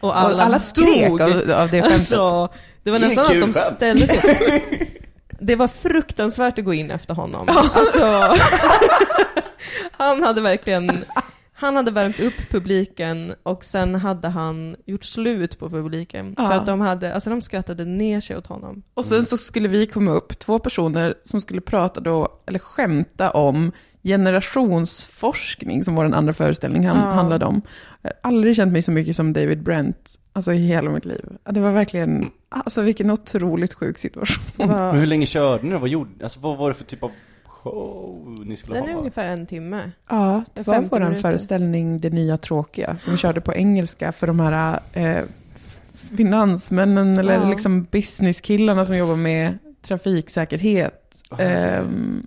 Och alla, och alla skrek av, av det skämtet. Alltså, det var Det nästan att de ställde sig. (laughs) Det var fruktansvärt att gå in efter honom. Alltså, han hade verkligen, han hade värmt upp publiken och sen hade han gjort slut på publiken. Ja. För att de hade, alltså de skrattade ner sig åt honom. Och sen så skulle vi komma upp, två personer som skulle prata då, eller skämta om generationsforskning, som var den andra föreställning han, Ja. handlade om. Jag har aldrig känt mig så mycket som David Brent, alltså i hela mitt liv. Det var verkligen, alltså vilken otroligt sjuk situation. Men hur länge körde ni då? Vad, gjorde, alltså, vad var det för typ av show ni skulle den är ha? ungefär en timme. Ja, det var 50 vår minuter. föreställning Det nya tråkiga, som körde på engelska för de här eh, finansmännen, eller Ja. liksom businesskillarna som jobbar med trafiksäkerhet. Ehm,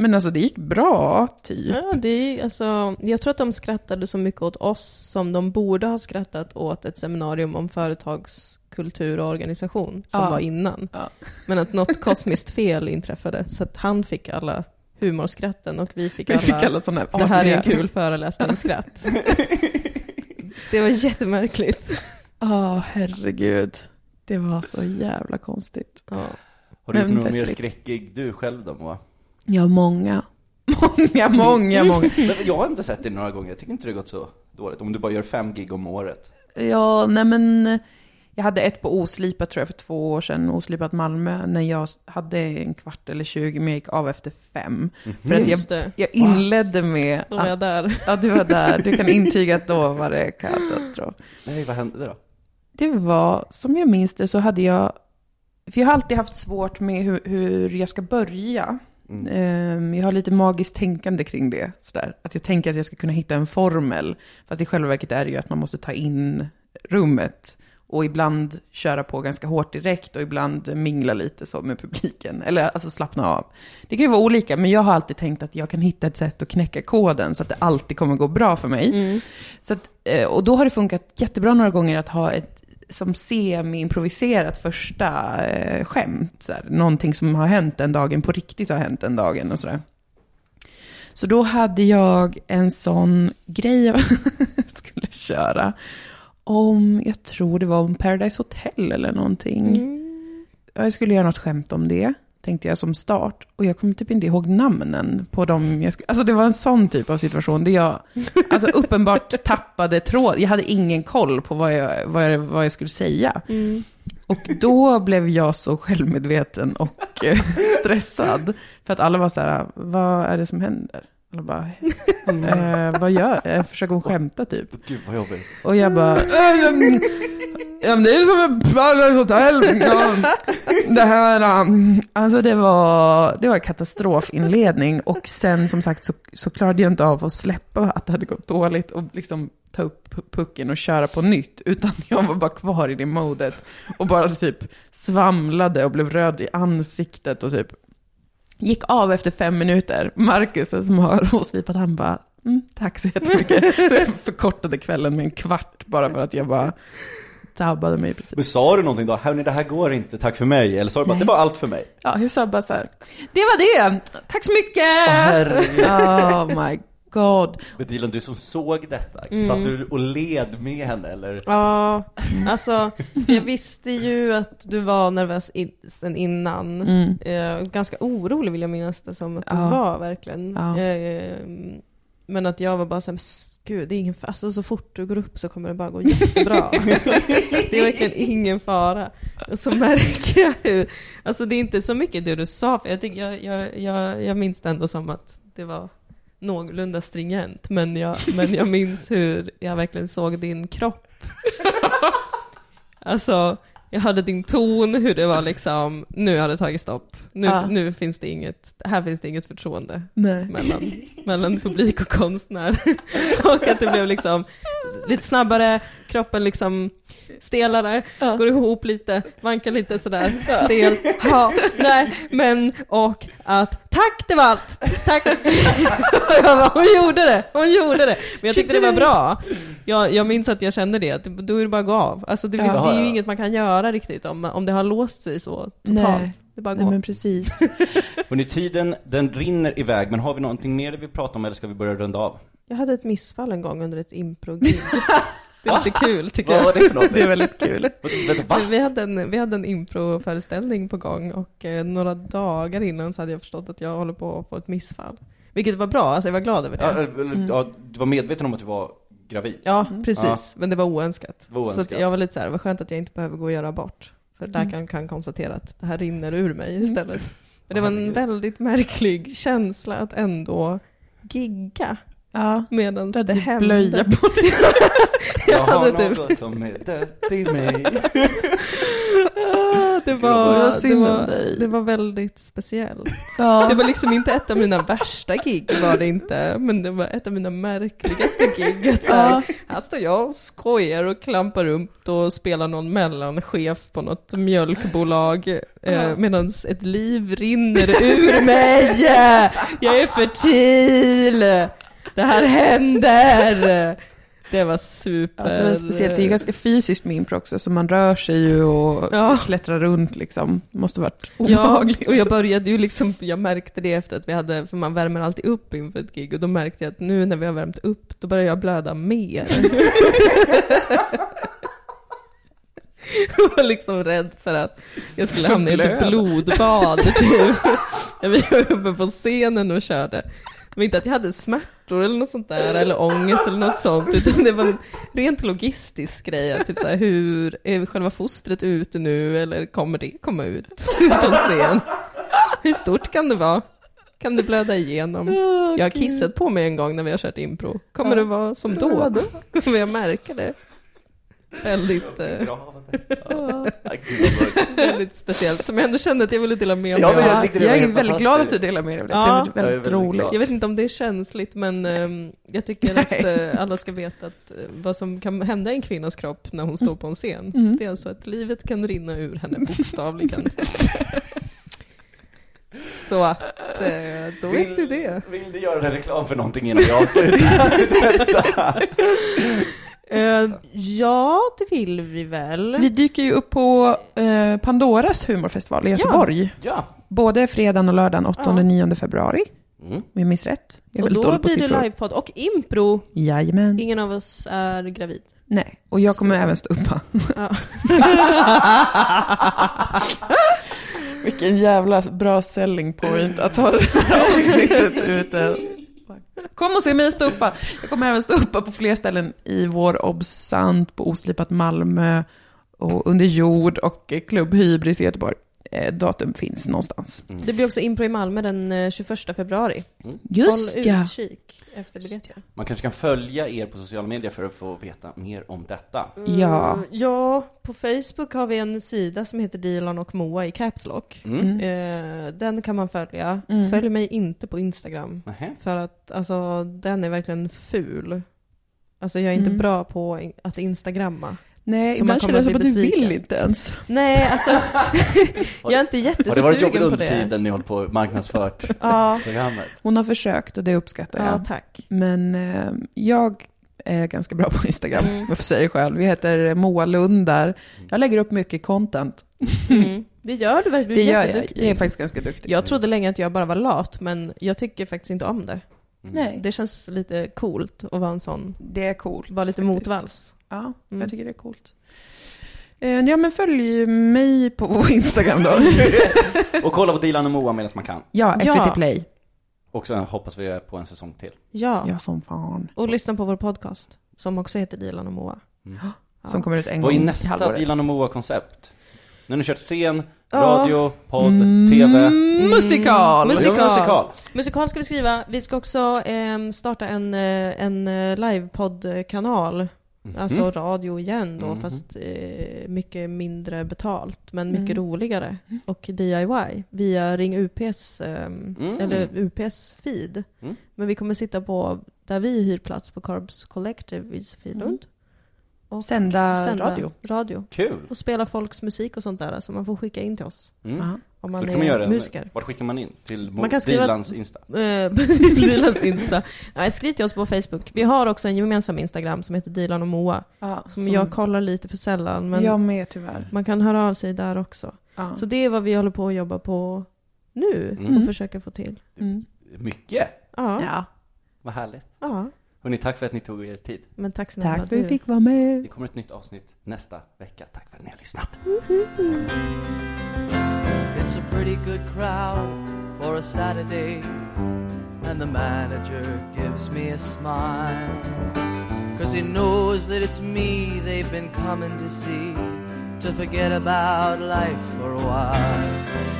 men alltså det gick bra, typ. Ja, det är, alltså, jag tror att de skrattade så mycket åt oss som de borde ha skrattat åt ett seminarium om företagskultur och organisation som Ja. var innan. Ja. Men att något (laughs) kosmiskt fel inträffade så att han fick alla humorskratten och vi fick Vi alla, fick alla sådana här det här är en kul föreläsning-skratt. (laughs) det var jättemärkligt. Ja, herregud. Det var så jävla konstigt. Ja. Har du gjort någon mer skräckgig du själv då Moa? Ja, många. Många, många, många. Men Jag har inte sett det några gånger, jag tycker inte det har gått så dåligt. Om du bara gör fem gig om året. Ja, nej men jag hade ett på Oslipat tror jag för två år sedan, Oslipat Malmö, när jag hade en kvart eller 20 men jag gick av efter fem. För att jag, jag inledde med Då var jag att, där. ja du var där, du kan (laughs) intyga att då var det katastrof. Nej, vad hände då? Det var, som jag minns det så hade jag, för jag har alltid haft svårt med hur, hur jag ska börja. Mm. Ehm, Jag har lite magiskt tänkande kring det. Sådär. Att jag tänker att jag ska kunna hitta en formel. Fast i själva verket är det ju att man måste ta in rummet. Och ibland köra på ganska hårt direkt och ibland mingla lite så med publiken. Eller alltså slappna av. Det kan ju vara olika, men jag har alltid tänkt att jag kan hitta ett sätt att knäcka koden så att det alltid kommer gå bra för mig. Så att, eh, och då har det funkat jättebra några gånger att ha ett som semi-improviserat första eh, skämt. Så här, någonting som har hänt den dagen, på riktigt har hänt den dagen och sådär. Så då hade jag en sån grej jag (laughs) skulle köra. Om, jag tror det var om Paradise Hotel eller någonting. Ja, Jag skulle göra något skämt om det, tänkte jag som start. Och jag kommer typ inte ihåg namnen på dem jag skulle... Alltså det var en sån typ av situation där jag alltså (laughs) uppenbart tappade tråd. Jag hade ingen koll på vad jag, vad jag, vad jag skulle säga. Och då blev jag så självmedveten och eh, (laughs) stressad. För att alla var så här, vad är det som händer? Alla bara, eh, vad gör jag? Försöker hon skämta typ? Gud vad jobbigt. Och jag bara, "Äh, mm, ja, men det är som ett Paradise Hotel. Ja, (laughs) det här, um, alltså det var, det var en katastrofinledning. Och sen som sagt så, så klarade jag inte av att släppa att det hade gått dåligt och liksom ta upp pu- pucken och köra på nytt. Utan (laughs) jag var bara kvar i det modet. Och bara typ svamlade och blev röd i ansiktet och typ gick av efter fem minuter. Marcus som har oslipat, han bara, mm, tack så jättemycket. (laughs) Förkortade kvällen med en kvart bara för att jag bara tabbade mig precis. Men sa du någonting då? Hörni, det här går inte, tack för mig. Eller sa du bara, Nej. det var allt för mig? Ja, jag sa bara så här, det var det, tack så mycket! herregud. oh my god. Men Dilan, du som såg detta, Mm. satt du och led med henne eller? Ja, alltså jag visste ju att du var nervös in, sen innan. Mm. Eh, ganska orolig vill jag minnas det som att du Ja. var verkligen. Ja. Eh, men att jag var bara såhär, gud det är ingen. Alltså så fort du går upp så kommer det bara gå jättebra. (laughs) alltså, det är verkligen ingen fara. Och så märker jag hur, alltså det är inte så mycket det du sa, för jag, tycker, jag, jag, jag, jag minns det ändå som att det var någorlunda stringent, men jag, men jag minns hur jag verkligen såg din kropp (laughs) Alltså, Jag hörde din ton, hur det var liksom, nu har det tagit stopp. Nu, Ja. nu finns det inget, här finns det inget förtroende Nej. mellan, mellan publik och konstnär. (laughs) och att det blev liksom lite snabbare, kroppen liksom stelare, Ja. går ihop lite, vankar lite sådär, stel, ja, nej, men, och att tack det var allt, tack. Bara, (laughs) hon gjorde det, hon gjorde det. Men jag tyckte det var bra. Jag, jag minns att jag kände det, att då är det bara att gå av. Alltså det, Ja. det är ju Ja, ja. inget man kan göra riktigt om, om det har låst sig så totalt. Nej. Det är bara att Nej gå. men precis. (laughs) Hörrni, tiden den rinner iväg, men har vi någonting mer vi pratar om eller ska vi börja runda av? Jag hade ett missfall en gång under ett impro-gig. (laughs) Det är lite kul tycker Vad jag. var det för något? Det är väldigt kul. (laughs) Vänta? Vi hade en, vi hade en improföreställning på gång och eh, några dagar innan så hade jag förstått att jag håller på att få ett missfall. Vilket var bra, alltså jag var glad över Ja, det. eller, ja, du var medveten om att du var gravid? Ja, Mm. precis. Men det var oönskat. Det var Så oönskat. jag var lite så här, vad skönt att jag inte behöver gå och göra abort. För läkaren kan konstatera att det här rinner ur mig istället. (laughs) Men det var en väldigt märklig känsla att ändå gigga Ja. medan det hade hände. blöja på (laughs) (laughs) Jag Jag har hade typ- något som är dött i mig. Ah, det Det var, var det synd om var, dig. det var väldigt speciellt. Ja. Det var liksom inte ett av mina värsta gig var det inte, men det var ett av mina märkligaste gig. Att så här, här står jag och skojar och klampar runt och spelar någon mellanchef på något mjölkbolag eh, medan ett liv rinner ur mig. Jag är fertil. Det här händer. Det var super... Ja, det var speciellt. Det är ju ganska fysiskt med impro också, så man rör sig ju och Ja. klättrar runt liksom. Det måste varit Ja, obehagligt. och jag började ju liksom, jag märkte det efter att vi hade, för man värmer alltid upp inför ett gig, och då märkte jag att nu när vi har värmt upp, då börjar jag blöda mer. Jag var liksom rädd för att jag skulle hamna i ett blöd. blodbad, typ. Jag var uppe på scenen och körde. Var inte att jag hade smärtor eller något sånt där, eller ångest eller något sånt, utan det var en rent logistisk grej. Typ så här, hur, är själva fostret ute nu, eller kommer det komma ut (laughs) på scen? Hur stort kan det vara? Kan det blöda igenom? Jag har kissat på mig en gång när vi har kört impro. Kommer det vara som då? (laughs) Kommer jag märka det? Väldigt, eh, väldigt speciellt. Som jag ändå kände att jag ville dela med mig Ja, jag av. det jag var är väldigt glad att du delar med dig av det, Ja. för det var väldigt, Jag är väldigt roligt. glad. Jag vet inte om det är känsligt, men ehm, jag tycker att eh, alla ska veta att eh, vad som kan hända i en kvinnas kropp när hon står på en scen, Mm. det är alltså att livet kan rinna ur henne bokstavligen. (laughs) Så att, eh, då vet ni det. Vill du göra en reklam för någonting innan jag avslutar (laughs) detta? Eh, ja, det vill vi väl. Vi dyker ju upp på eh, Pandoras humorfestival i Göteborg. Ja. Både fredagen och lördagen 8 och 9 februari. Mm. Om jag minns rätt. Jag är och då på blir det siffror. livepodd och impro. Jajamän. Ingen av oss är gravid. Nej, och jag kommer även stå uppa. Ja. (laughs) Vilken jävla bra selling point att ha det här avsnittet ute. Kom och se mig stå uppa. Jag kommer även stå uppa på fler ställen i vår Obsant, på Oslipat Malmö och Under jord och Klubb Hybris i Göteborg. Eh, datum finns någonstans. Det blir också impro i Malmö den eh, 21 februari. Just Håll ja. utkik efter biljetter. Man kanske kan följa er på sociala medier för att få veta mer om detta. Ja. Mm, ja, på Facebook har vi en sida som heter Dilan och Moa i Caps Lock. Mm. Eh, den kan man följa. Mm. Följ mig inte på Instagram. För att alltså, den är verkligen ful. Alltså jag är inte Mm. bra på att instagramma. Nej, Så man ibland känns det som att du besviken. vill inte ens. Nej, alltså (laughs) jag är inte Har det varit jobbigt jättesugen på under det. tiden ni hållit på och marknadsfört (laughs) Ja, programmet? Hon har försökt och det uppskattar jag. ja, tack. Men eh, jag är ganska bra på Instagram, Mm. om jag får säga det själv. Vi heter Moa Lund där. Jag lägger upp mycket content. Mm. (laughs) Det gör du verkligen. Det Du är gör jag. Jag är faktiskt ganska duktig. Jag trodde länge att jag bara var lat, men jag tycker faktiskt inte om det. Nej, Det känns lite coolt att vara en sån, det är coolt. vara lite faktiskt. motvalls. Ja, Mm. jag tycker det är coolt. Eh, Ja, men följ mig på (laughs) Instagram då. (laughs) Och kolla på Dilan och Moa medan man kan. ja, SVT Ja. Play. Och så hoppas vi på en säsong till. Ja. Ja, som fan. och lyssna på vår podcast, som också heter Dilan och Moa. Mm. Ja. Som kommer ut en Vad gång är i nästa halvåret. Dilan och Moa-koncept? Nu har ni kört scen, Ja. radio, podd, Mm, TV. Musikal! Mm, Musikal. musikal. Musikal ska vi skriva. Vi ska också ehm, starta en, eh, en eh, livepodd-kanal Alltså radio igen då, Mhm. fast eh, mycket mindre betalt, men mycket Mm. roligare. Och DIY via Ring UPs, Mm. eller UPs feed. Mm. Men vi kommer sitta på, där vi hyr plats på Carbs Collective i Sofielund. Och Sända radio. radio. Kul! Och spela folks musik och sånt där, så man får skicka in till oss. Mm. Om man Då är kan man göra musiker. Vart skickar man in? Till Man kan skriva- Dilans Insta? Eh, (laughs) Dilans Insta. Nej, skriv till oss på Facebook. Vi har också en gemensam Instagram som heter Dilan och Moa. Ja, Som, jag kollar lite för sällan. Men jag med tyvärr. man kan höra av sig där också. Ja. Så det är vad vi håller på att jobba på nu Mm. och försöka få till. Mm. Mycket! Ja, Ja. Vad härligt. ja. Hörni, tack för att ni tog er tid. men tack snälla Tack för att vi fick vara med. Det kommer ett nytt avsnitt nästa vecka. Tack för att ni har lyssnat. It's a pretty good crowd for a Saturday, and the manager gives me a smile. Cause he knows that it's me they've been coming to see, to forget about life for a while.